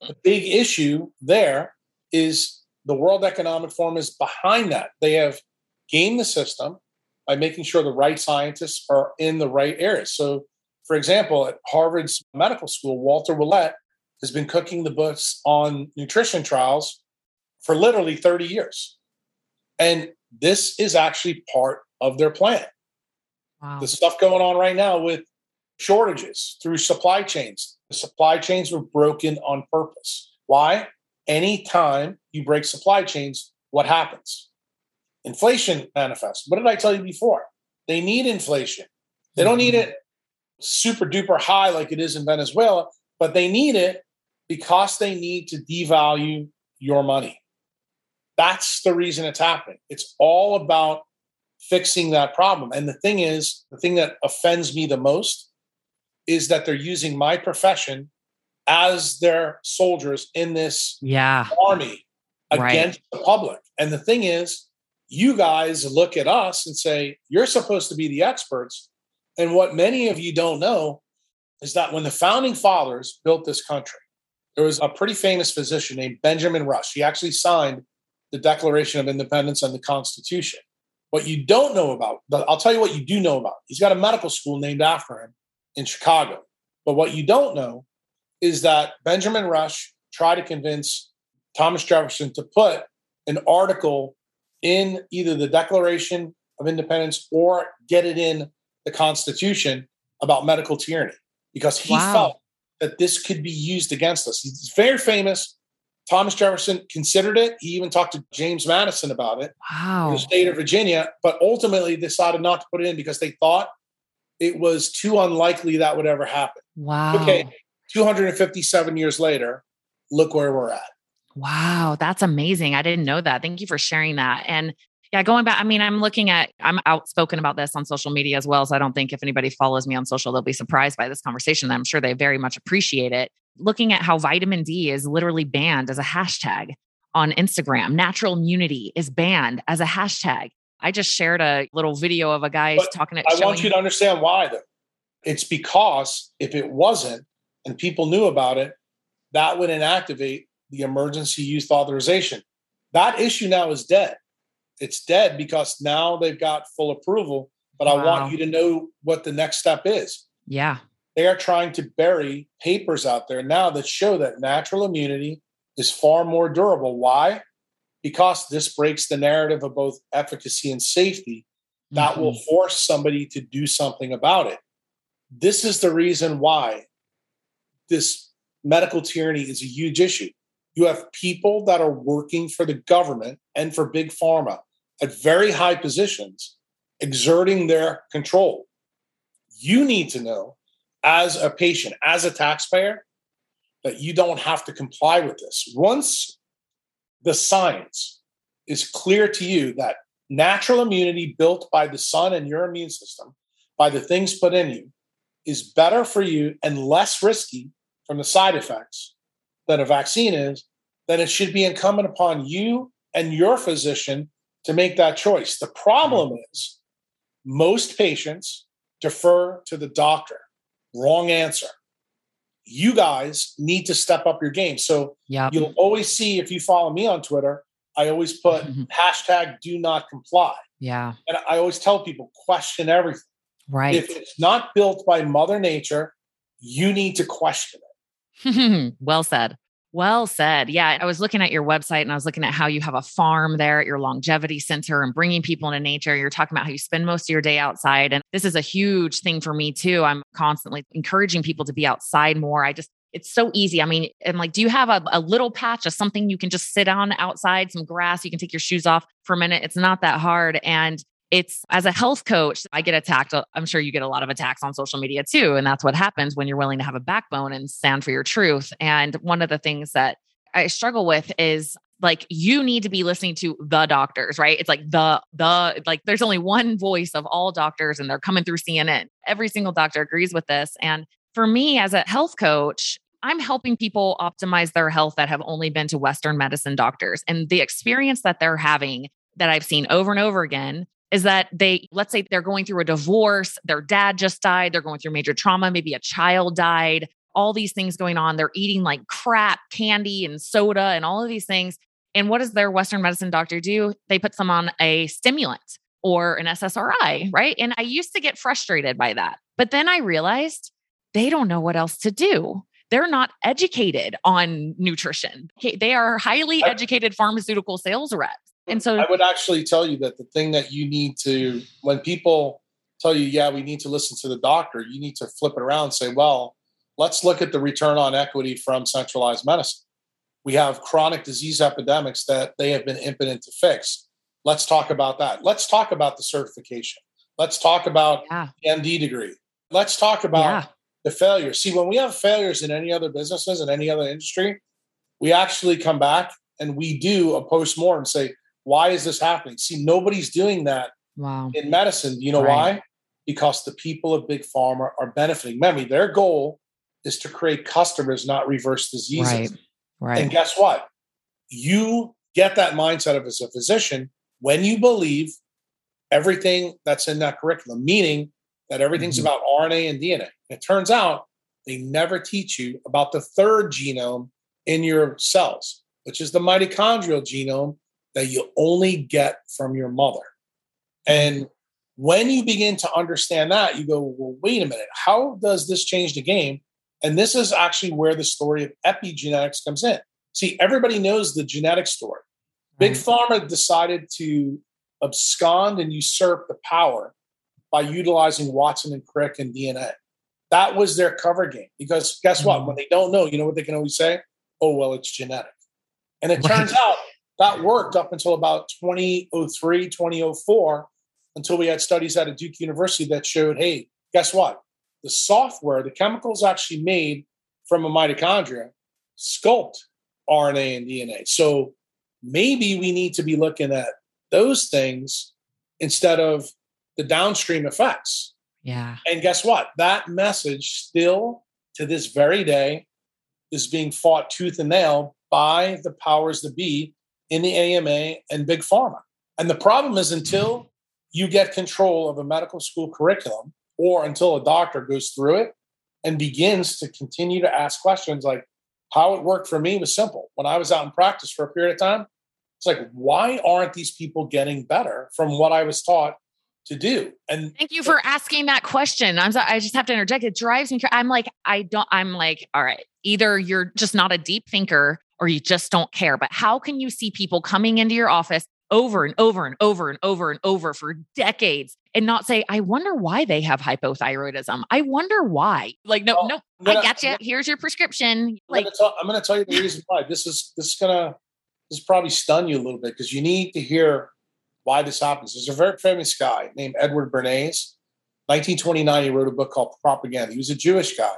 the big issue there is the World Economic Forum is behind that. They have gamed the system by making sure the right scientists are in the right areas. So, for example, at Harvard's medical school, Walter Willett has been cooking the books on nutrition trials for literally 30 years. And this is actually part of their plan. Wow. The stuff going on right now with shortages through supply chains. The supply chains were broken on purpose. Why? Anytime you break supply chains, what happens? Inflation manifests. What did I tell you before? They need inflation. They don't need mm-hmm. it super duper high like it is in Venezuela, but they need it because they need to devalue your money. That's the reason it's happening. It's all about fixing that problem. And the thing is, the thing that offends me the most is that they're using my profession as their soldiers in this yeah. army against right. the public. And the thing is, you guys look at us and say, you're supposed to be the experts. And what many of you don't know is that when the founding fathers built this country, there was a pretty famous physician named Benjamin Rush. He actually signed the Declaration of Independence and the Constitution. What you don't know about, but I'll tell you what you do know about. He's got a medical school named after him in Chicago. But what you don't know is that Benjamin Rush tried to convince Thomas Jefferson to put an article in either the Declaration of Independence or get it in the Constitution about medical tyranny because he wow. felt that this could be used against us. He's very famous. Thomas Jefferson considered it. He even talked to James Madison about it wow. in the state of Virginia, but ultimately decided not to put it in because they thought it was too unlikely that would ever happen. Wow. Okay, 257 years later, look where we're at. Wow, that's amazing. I didn't know that. Thank you for sharing that. And yeah, going back, I mean, I'm looking at, I'm outspoken about this on social media as well. So I don't think if anybody follows me on social, they'll be surprised by this conversation. I'm sure they very much appreciate it. Looking at how vitamin D is literally banned as a hashtag on Instagram, natural immunity is banned as a hashtag. I just shared a little video of a guy but talking. At I want you to understand why, though. It's because if it wasn't and people knew about it, that would inactivate the emergency use authorization. That issue now is dead. It's dead because now they've got full approval. But wow. I want you to know what the next step is. Yeah. They are trying to bury papers out there now that show that natural immunity is far more durable. Why? Because this breaks the narrative of both efficacy and safety. That mm-hmm. will force somebody to do something about it. This is the reason why this medical tyranny is a huge issue. You have people that are working for the government and for big pharma at very high positions exerting their control. You need to know as a patient, as a taxpayer, that you don't have to comply with this. Once the science is clear to you that natural immunity built by the sun and your immune system, by the things put in you, is better for you and less risky from the side effects than a vaccine is, then it should be incumbent upon you and your physician to make that choice. The problem mm-hmm. is most patients defer to the doctor. Wrong answer. You guys need to step up your game. So yep. you'll always see if you follow me on Twitter, I always put mm-hmm. *laughs* hashtag do not comply. Yeah. And I always tell people question everything. Right. If it's not built by Mother Nature, you need to question it. *laughs* well said. Well said. Yeah, I was looking at your website and I was looking at how you have a farm there at your longevity center and bringing people into nature. You're talking about how you spend most of your day outside. And this is a huge thing for me too. I'm constantly encouraging people to be outside more. I just, it's so easy. I mean, and like, do you have a, a little patch of something you can just sit on outside, some grass? You can take your shoes off for a minute. It's not that hard. And it's as a health coach, I get attacked. Uh, I'm sure you get a lot of attacks on social media too. And that's what happens when you're willing to have a backbone and stand for your truth. And one of the things that I struggle with is like you need to be listening to the doctors, right? It's like the the like there's only one voice of all doctors and they're coming through CNN. Every single doctor agrees with this. And for me as a health coach, I'm helping people optimize their health that have only been to western medicine doctors and the experience that they're having that I've seen over and over again is that they, let's say they're going through a divorce, their dad just died, they're going through major trauma, maybe a child died, all these things going on. They're eating like crap, candy and soda and all of these things. And what does their Western medicine doctor do? They put them on a stimulant or an SSRI, right? And I used to get frustrated by that. But then I realized they don't know what else to do. They're not educated on nutrition. They are highly educated pharmaceutical sales reps. And so I would actually tell you that the thing that you need to, when people tell you, yeah, we need to listen to the doctor, you need to flip it around and say, well, let's look at the return on equity from centralized medicine. We have chronic disease epidemics that they have been impotent to fix. Let's talk about that. Let's talk about the certification. Let's talk about yeah. the MD degree. Let's talk about yeah. the failures. See, when we have failures in any other businesses in any other industry, we actually come back and we do a post mortem and say, why is this happening? See, nobody's doing that wow. in medicine. You know right. why? because the people of Big Pharma are benefiting. Remember, their goal is to create customers, not reverse diseases. Right. Right. And guess what? You get that mindset of as a physician when you believe everything that's in that curriculum, meaning that everything's Mhm. about RNA and DNA. It turns out they never teach you about the third genome in your cells, which is the mitochondrial genome that you only get from your mother. And when you begin to understand that, you go, well, wait a minute, how does this change the game? And this is actually where the story of epigenetics comes in. See, everybody knows the genetic story. Big Pharma decided to abscond and usurp the power by utilizing Watson and Crick and DNA. That was their cover game because guess what? Mhm. When they don't know, you know what they can always say? Oh, well, it's genetic. And it turns out that worked up until about 2003, 2004, until we had studies out of Duke University that showed hey, guess what? The software, the chemicals actually made from a mitochondria sculpt RNA and DNA. So maybe we need to be looking at those things instead of the downstream effects. Yeah. And guess what? That message still to this very day is being fought tooth and nail by the powers that be in the AMA and Big Pharma. And the problem is until you get control of a medical school curriculum or until a doctor goes through it and begins to continue to ask questions like how it worked for me was simple. When I was out in practice for a period of time, it's like, why aren't these people getting better from what I was taught to do? And Thank you for asking that question. I'm sorry, I just have to interject. It drives me. I'm like, I don't, I'm like, all right, either you're just not a deep thinker or you just don't care. But how can you see people coming into your office over and over and over and over and over for decades and not say, I wonder why they have hypothyroidism? I wonder why. Like, no, no, gonna- I got you. Here's your prescription. I'm Like, I'm gonna tell you the reason why. This is this is gonna this is probably stun you a little bit because you need to hear why this happens. There's a very famous guy named Edward Bernays. 1929, he wrote a book called Propaganda. He was a Jewish guy,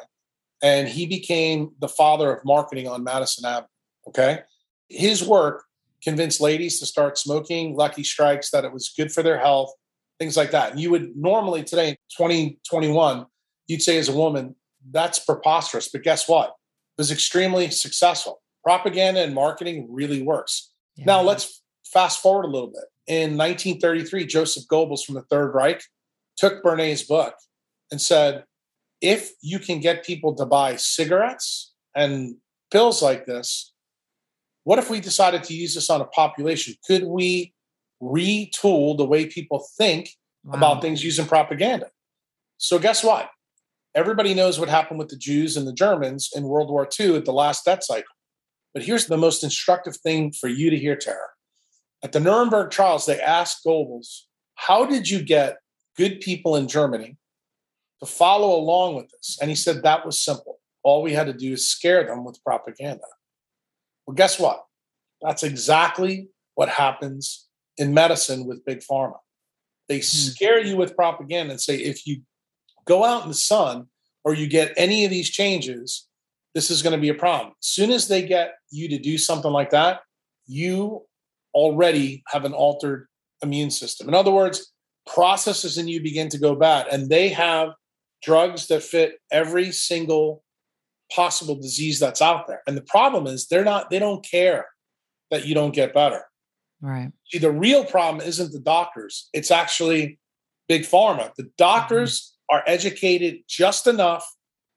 and he became the father of marketing on Madison Avenue. Okay, his work convinced ladies to start smoking Lucky Strikes, that it was good for their health, things like that. And you would normally today, 2021, you'd say as a woman, that's preposterous. But guess what? It was extremely successful. Propaganda and marketing really works. Yeah. Now let's fast forward a little bit. In 1933, Joseph Goebbels from the Third Reich took Bernays' book and said, if you can get people to buy cigarettes and pills like this, what if we decided to use this on a population? Could we retool the way people think Wow. about things using propaganda? So, guess what? Everybody knows what happened with the Jews and the Germans in World War II at the last debt cycle. But here's the most instructive thing for you to hear, Tara. At the Nuremberg trials, they asked Goebbels, How did you get good people in Germany to follow along with this? And he said that was simple. All we had to do is scare them with propaganda. Well, guess what? That's exactly what happens in medicine with Big Pharma. They hmm. scare you with propaganda and say, if you go out in the sun or you get any of these changes, this is going to be a problem. As soon as they get you to do something like that, you already have an altered immune system. In other words, processes in you begin to go bad, and they have drugs that fit every single possible disease that's out there. And the problem is they're not, they don't care that you don't get better. Right. See, the real problem isn't the doctors, it's actually big pharma. The doctors mm-hmm. are educated just enough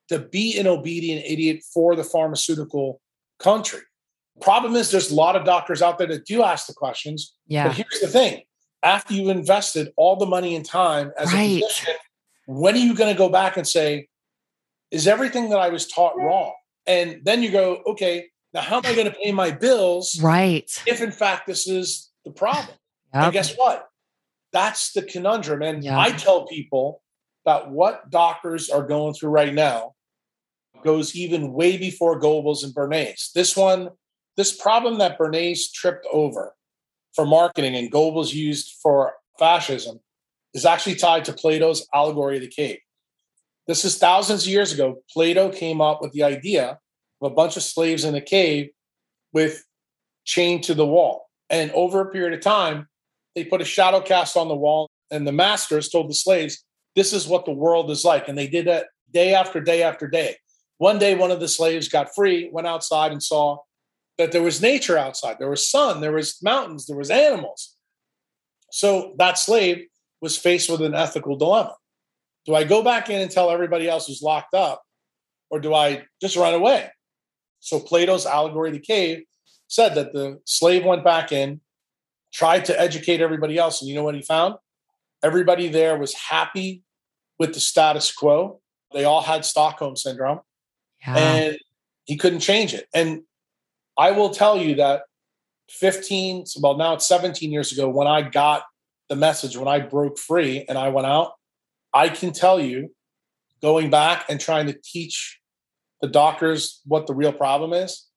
to be an obedient idiot for the pharmaceutical country. Problem is, there's a lot of doctors out there that do ask the questions. Yeah. But here's the thing after you've invested all the money and time as Right. a physician, when are you going to go back and say, is everything that I was taught wrong? And then you go, okay, now how am I going to pay my bills Right. if in fact this is the problem? Yep. *sighs* And guess what? That's the conundrum. And Yeah. I tell people that what doctors are going through right now goes even way before Goebbels and Bernays. This one, this problem that Bernays tripped over for marketing and Goebbels used for fascism is actually tied to Plato's allegory of the cave. This is thousands of years ago. Plato came up with the idea of a bunch of slaves in a cave with chained to the wall. And over a period of time, they put a shadow cast on the wall, and the masters told the slaves, this is what the world is like. And they did that day after day after day. One day, one of the slaves got free, went outside and saw that there was nature outside. There was sun, there was mountains, there was animals. So that slave was faced with an ethical dilemma. Do I go back in and tell everybody else who's locked up, or do I just run away? So Plato's allegory of the cave said that the slave went back in, tried to educate everybody else, and you know what he found? Everybody there was happy with the status quo. They all had Stockholm syndrome, yeah. and he couldn't change it. And I will tell you that 15, well, now it's 17 years ago when I got the message, when I broke free and I went out, I can tell you going back and trying to teach the doctors what the real problem is,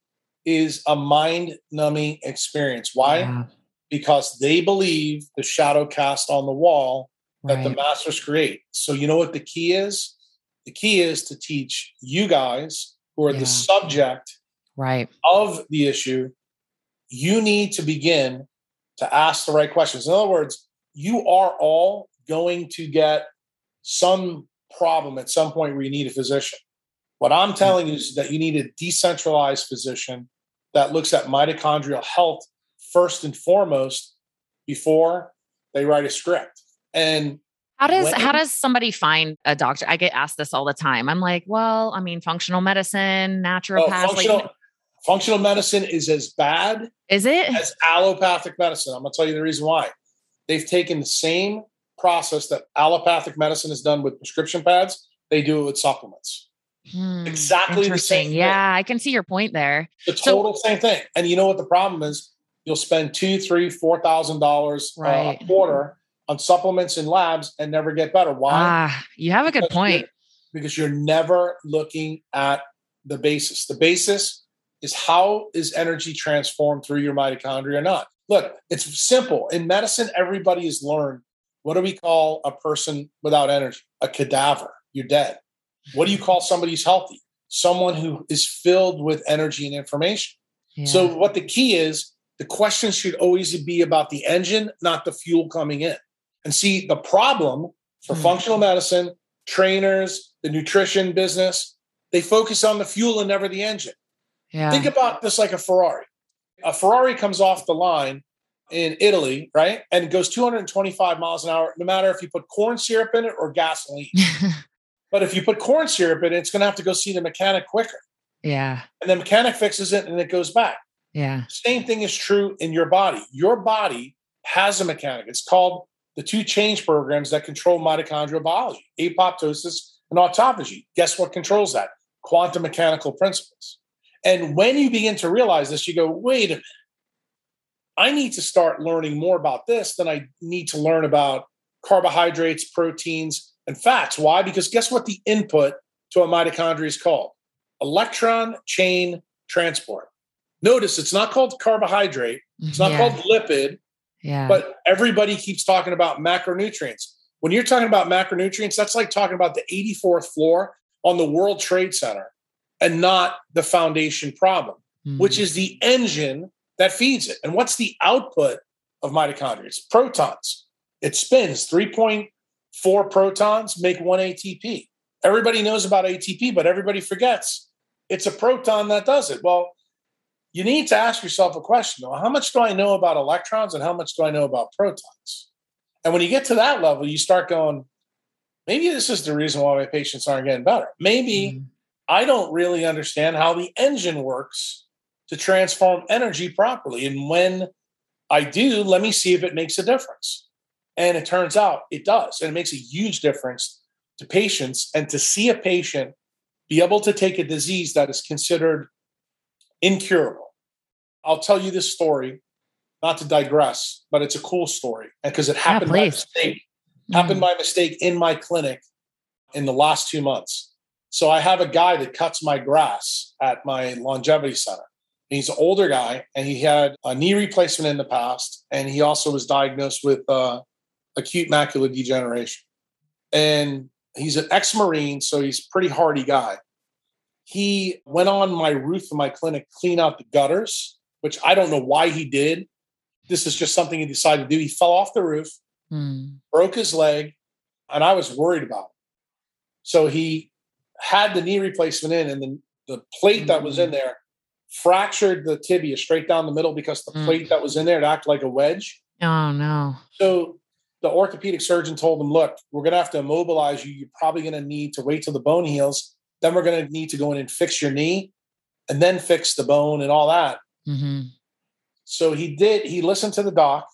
is a mind numbing experience. Why? Yeah. Because they believe the shadow cast on the wall that right. the masters create. So, you know what the key is? The key is to teach you guys who are yeah. the subject right. of the issue. You need to begin to ask the right questions. In other words, you are all going to get some problem at some point where you need a physician. What I'm telling you is that you need a decentralized physician that looks at mitochondrial health first and foremost before they write a script. And how does when, how does somebody find a doctor? I get asked this all the time. I'm like, well, I mean, functional medicine, naturopath. Oh, functional, like, functional medicine is as bad is it as allopathic medicine. I'm gonna tell you the reason why. They've taken the same process that allopathic medicine has done with prescription pads. They do it with supplements. Hmm, exactly the same. Yeah. I can see your point there. The total so, same thing. And you know what the problem is? You'll spend two, three, four thousand dollars uh, a quarter on supplements and labs and never get better. Why? Ah, you have a good because point. You're, because you're never looking at the basis. The basis is how is energy transformed through your mitochondria or not. Look, it's simple. In medicine, everybody has learned what do we call a person without energy? A cadaver. You're dead. What do you call somebody who's healthy? Someone who is filled with energy and information. Yeah. So, what the key is, the question should always be about the engine, not the fuel coming in. And see, the problem for mm. functional medicine, trainers, the nutrition business, they focus on the fuel and never the engine. Yeah. Think about this like a Ferrari. A Ferrari comes off the line in Italy, right? And it goes 225 miles an hour, no matter if you put corn syrup in it or gasoline. *laughs* but if you put corn syrup in it, it's going to have to go see the mechanic quicker. Yeah. And the mechanic fixes it and it goes back. Yeah. Same thing is true in your body. Your body has a mechanic. It's called the two change programs that control mitochondrial biology, apoptosis and autophagy. Guess what controls that? Quantum mechanical principles. And when you begin to realize this, you go, wait a minute. I need to start learning more about this than I need to learn about carbohydrates, proteins, and fats. Why? Because guess what the input to a mitochondria is called? Electron chain transport. Notice it's not called carbohydrate, it's not yeah. called lipid, yeah. but everybody keeps talking about macronutrients. When you're talking about macronutrients, that's like talking about the 84th floor on the World Trade Center and not the foundation problem, mm. which is the engine that feeds it. And what's the output of mitochondria? It's protons. It spins 3.4 protons make one ATP. Everybody knows about ATP, but everybody forgets it's a proton that does it. Well, you need to ask yourself a question how much do I know about electrons and how much do I know about protons? And when you get to that level, you start going, maybe this is the reason why my patients aren't getting better. Maybe mm-hmm. I don't really understand how the engine works to transform energy properly. And when I do, let me see if it makes a difference. And it turns out it does. And it makes a huge difference to patients. And to see a patient be able to take a disease that is considered incurable. I'll tell you this story, not to digress, but it's a cool story because it happened yeah, by mistake. Mm-hmm. Happened by mistake in my clinic in the last two months. So I have a guy that cuts my grass at my longevity center. He's an older guy and he had a knee replacement in the past. And he also was diagnosed with uh, acute macular degeneration. And he's an ex Marine, so he's a pretty hardy guy. He went on my roof of my clinic, clean out the gutters, which I don't know why he did. This is just something he decided to do. He fell off the roof, hmm. broke his leg, And I was worried about him. So he had the knee replacement in, and then the plate that was in mm. there fractured the tibia straight down the middle because the mm. plate that was in there it acted like a wedge. Oh no. So the orthopedic surgeon told him, look, we're gonna have to immobilize you. You're probably gonna need to wait till the bone heals. Then we're gonna need to go in and fix your knee and then fix the bone and all that. Mm-hmm. So he did, he listened to the doc.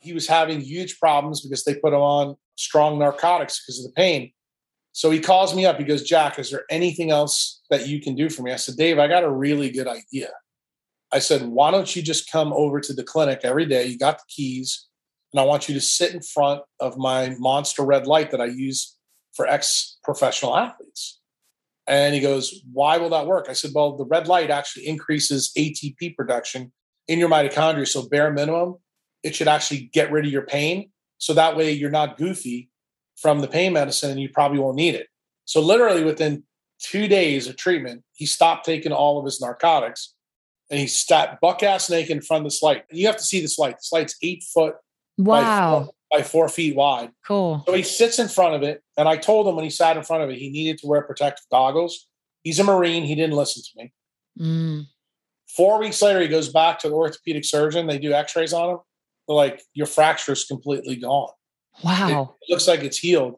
He was having huge problems because they put him on strong narcotics because of the pain. So he calls me up. He goes, Jack, is there anything else that you can do for me? I said, Dave, I got a really good idea. I said, why don't you just come over to the clinic every day? You got the keys, and I want you to sit in front of my monster red light that I use for ex professional athletes. And he goes, Why will that work? I said, Well, the red light actually increases ATP production in your mitochondria. So, bare minimum, it should actually get rid of your pain. So that way you're not goofy from the pain medicine and you probably won't need it. So, literally within two days of treatment, he stopped taking all of his narcotics and he sat buck ass naked in front of this light. You have to see this light. This light's eight foot wow. by, four, by four feet wide. Cool. So he sits in front of it. And I told him when he sat in front of it, he needed to wear protective goggles. He's a Marine. He didn't listen to me. Mm. Four weeks later, he goes back to the orthopedic surgeon. They do x rays on him. They're like, your fracture is completely gone. Wow. It looks like it's healed.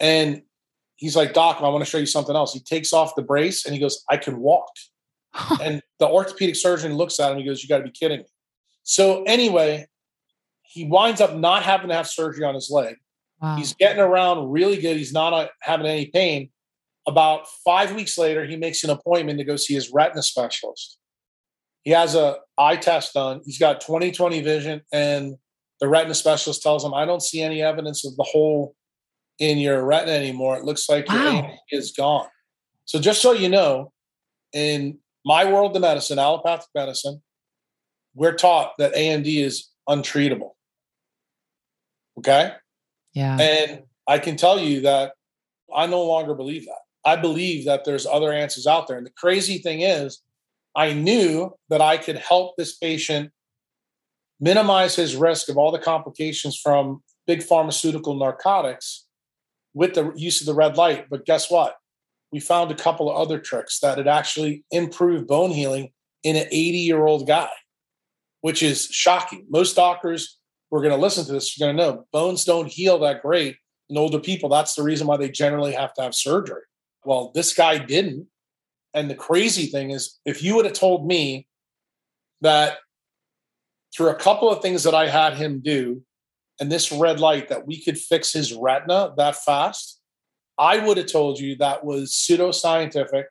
And he's like, Doc, I want to show you something else. He takes off the brace and he goes, I can walk. and the orthopedic surgeon looks at him. He goes, You got to be kidding me. So, anyway, he winds up not having to have surgery on his leg. Wow. He's getting around really good. He's not uh, having any pain. About five weeks later, he makes an appointment to go see his retina specialist. He has a eye test done. He's got 20/20 vision, and the retina specialist tells him, "I don't see any evidence of the hole in your retina anymore. It looks like wow. your is gone." So, just so you know, in my world of medicine, allopathic medicine, we're taught that AMD is untreatable. Okay. Yeah. And I can tell you that I no longer believe that. I believe that there's other answers out there. And the crazy thing is, I knew that I could help this patient minimize his risk of all the complications from big pharmaceutical narcotics with the use of the red light. But guess what? We found a couple of other tricks that had actually improved bone healing in an 80 year old guy, which is shocking. Most doctors who are going to listen to this are going to know bones don't heal that great in older people. That's the reason why they generally have to have surgery. Well, this guy didn't. And the crazy thing is, if you would have told me that through a couple of things that I had him do and this red light that we could fix his retina that fast, I would have told you that was pseudoscientific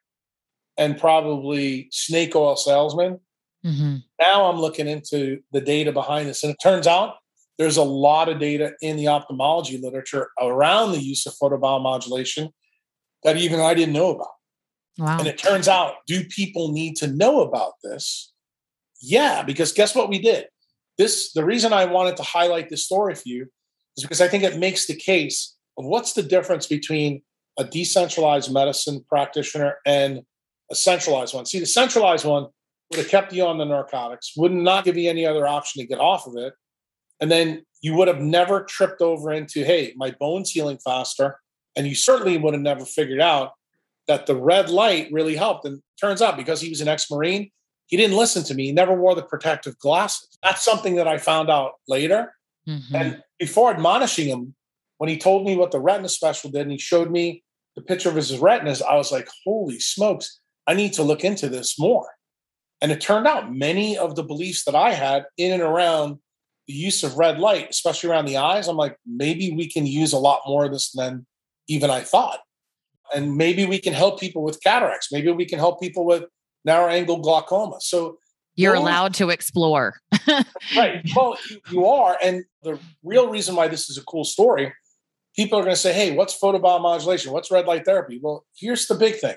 and probably snake oil salesman. Mm-hmm. Now I'm looking into the data behind this. And it turns out there's a lot of data in the ophthalmology literature around the use of photobiomodulation that even I didn't know about. Wow. And it turns out, do people need to know about this? Yeah, because guess what we did? This the reason I wanted to highlight this story for you is because I think it makes the case of what's the difference between a decentralized medicine practitioner and a centralized one. See, the centralized one would have kept you on the narcotics, would not give you any other option to get off of it. And then you would have never tripped over into, hey, my bone's healing faster. And you certainly would have never figured out that the red light really helped. And turns out because he was an ex Marine, he didn't listen to me. He never wore the protective glasses. That's something that I found out later. Mm-hmm. And before admonishing him, when he told me what the retina special did and he showed me the picture of his retinas, I was like, holy smokes, I need to look into this more. And it turned out many of the beliefs that I had in and around the use of red light, especially around the eyes, I'm like, maybe we can use a lot more of this than even I thought. And maybe we can help people with cataracts. Maybe we can help people with narrow angle glaucoma. So you're allowed to explore. *laughs* right. Well, you, you, are. And the real reason why this is a cool story, people are going to say, hey, what's photobiomodulation? What's red light therapy? Well, here's the big thing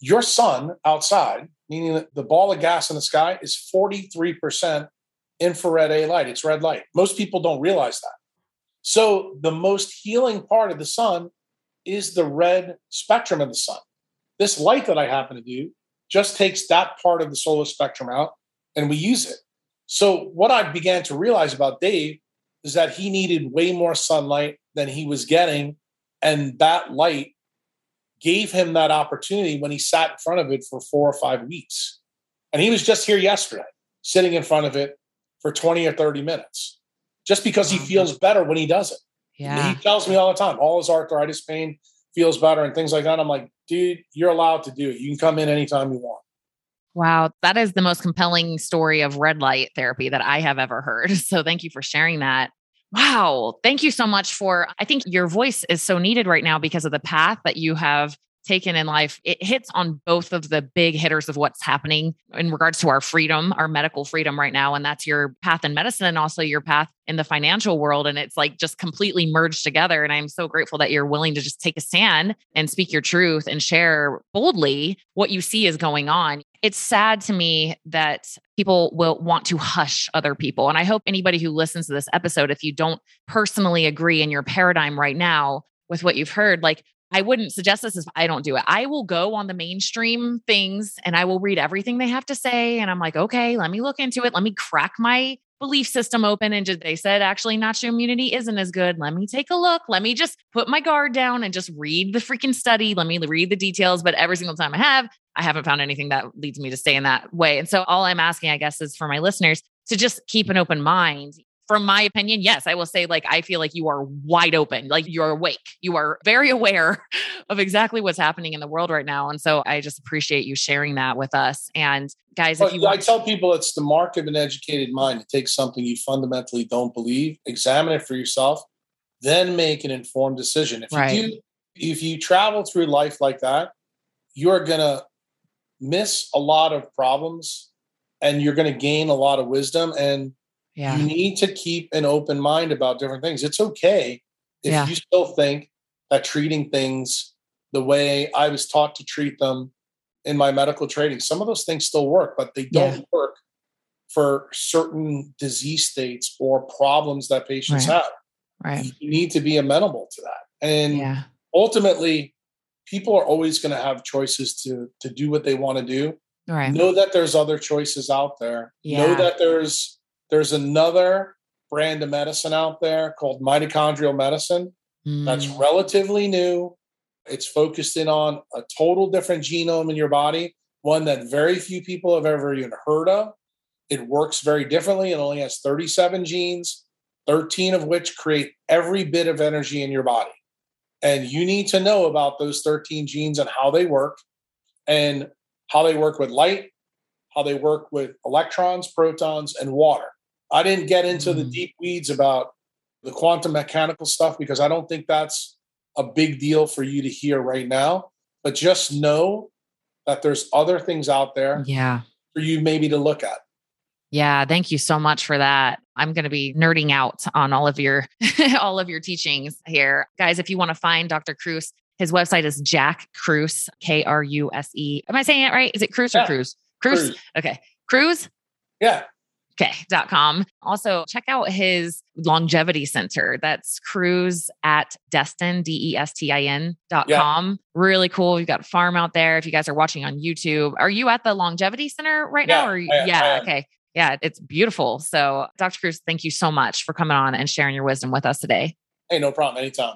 your sun outside, meaning the ball of gas in the sky, is 43% infrared A light. It's red light. Most people don't realize that. So the most healing part of the sun is the red spectrum of the sun. This light that I happen to do just takes that part of the solar spectrum out and we use it. So what I began to realize about Dave is that he needed way more sunlight, than he was getting. And that light gave him that opportunity when he sat in front of it for four or five weeks. And he was just here yesterday, sitting in front of it for 20 or 30 minutes, just because he feels better when he does it. Yeah. He tells me all the time, all his arthritis pain feels better and things like that. I'm like, dude, you're allowed to do it. You can come in anytime you want. Wow, that is the most compelling story of red light therapy that I have ever heard. *laughs* So thank you for sharing that. Wow. Thank you so much for, I think your voice is so needed right now because of the path that you have taken in life. It hits on both of the big hitters of what's happening in regards to our freedom, our medical freedom right now. And that's your path in medicine and also your path in the financial world. And it's like just completely merged together. And I'm so grateful that you're willing to just take a stand and speak your truth and share boldly what you see is going on it's sad to me that people will want to hush other people. And I hope anybody who listens to this episode, if you don't personally agree in your paradigm right now with what you've heard, like I wouldn't suggest this if I don't do it. I will go on the mainstream things and I will read everything they have to say. And I'm like, okay, let me look into it. Let me crack my belief system open and just, they said actually natural immunity isn't as good. Let me take a look. Let me just put my guard down and just read the freaking study. Let me read the details. But every single time I have, I haven't found anything that leads me to stay in that way. And so all I'm asking, I guess, is for my listeners to just keep an open mind from my opinion, yes, I will say, like, I feel like you are wide open, like you're awake. You are very *laughs* aware of exactly what's happening in the world right now. And so I just appreciate you sharing that with us. And guys, if you want- I tell people it's the mark of an educated mind to take something you fundamentally don't believe, examine it for yourself, then make an informed decision. If right. you do, if you travel through life like that, you're gonna miss a lot of problems and you're going to gain a lot of wisdom and yeah. you need to keep an open mind about different things. It's okay if Yeah. you still think that treating things the way I was taught to treat them in my medical training, some of those things still work, but they don't Yeah. work for certain disease states or problems that patients Right. have. Right. You need to be amenable to that. And Yeah. ultimately, people are always going to have choices to to do what they want to do Right. know that there's other choices out there know that there's there's another brand of medicine out there called mitochondrial medicine that's Mm. relatively new it's focused in on a total different genome in your body one that very few people have ever even heard of it works very differently it only has 37 genes 13 of which create every bit of energy in your body and you need to know about those 13 genes and how they work and how they work with light, how they work with electrons, protons, and water. I didn't get into the Mm. deep weeds about the quantum mechanical stuff because I don't think that's a big deal for you to hear right now. But just know that there's other things out there Yeah. for you maybe to look at. Yeah, thank you so much for that. I'm going to be nerding out on all of your *laughs* all of your teachings here. Guys, if you want to find Dr. Kruse, his website is Jack Kruse, K R U S E. Am I saying it right? Is it Kruse or Yeah. Kruse? Kruse. Kruse. Okay. Kruse. Yeah. Okay. Dot com. Also, check out his longevity center. That's Kruse at Destin, D E S T I N dot Yeah. com. Really cool. You've got a farm out there. If you guys are watching on YouTube, are you at the longevity center right now? Yeah, Or am, yeah, okay. Yeah, it's beautiful. So, Dr. Kruse, thank you so much for coming on and sharing your wisdom with us today. Hey, no problem. Anytime.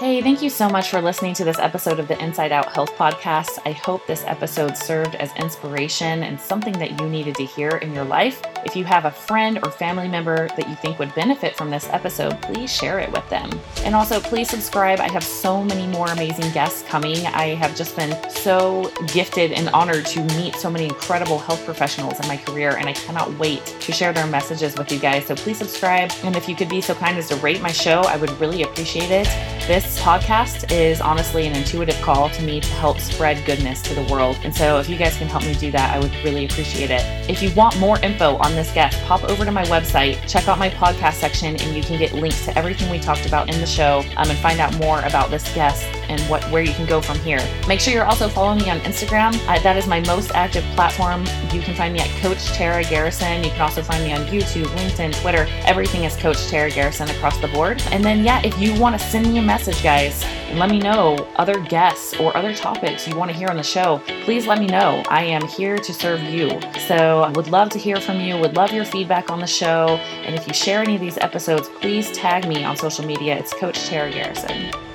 Hey, thank you so much for listening to this episode of the Inside Out Health Podcast. I hope this episode served as inspiration and something that you needed to hear in your life. If you have a friend or family member that you think would benefit from this episode, please share it with them. And also, please subscribe. I have so many more amazing guests coming. I have just been so gifted and honored to meet so many incredible health professionals in my career, and I cannot wait to share their messages with you guys. So please subscribe. And if you could be so kind as to rate my show, I would really appreciate it. This podcast is honestly an intuitive call to me to help spread goodness to the world. And so if you guys can help me do that, I would really appreciate it. If you want more info on this guest, pop over to my website, check out my podcast section, and you can get links to everything we talked about in the show um, and find out more about this guest and what where you can go from here. Make sure you're also following me on Instagram. That is my most active platform. You can find me at Coach Tara Garrison. You can also find me on YouTube, LinkedIn, Twitter. Everything is Coach Tara Garrison across the board. And then, yeah, if you want to send me a message, guys, let me know other guests or other topics you want to hear on the show, please let me know. I am here to serve you. So I would love to hear from you, would love your feedback on the show. And if you share any of these episodes, please tag me on social media. It's Coach Tara Garrison.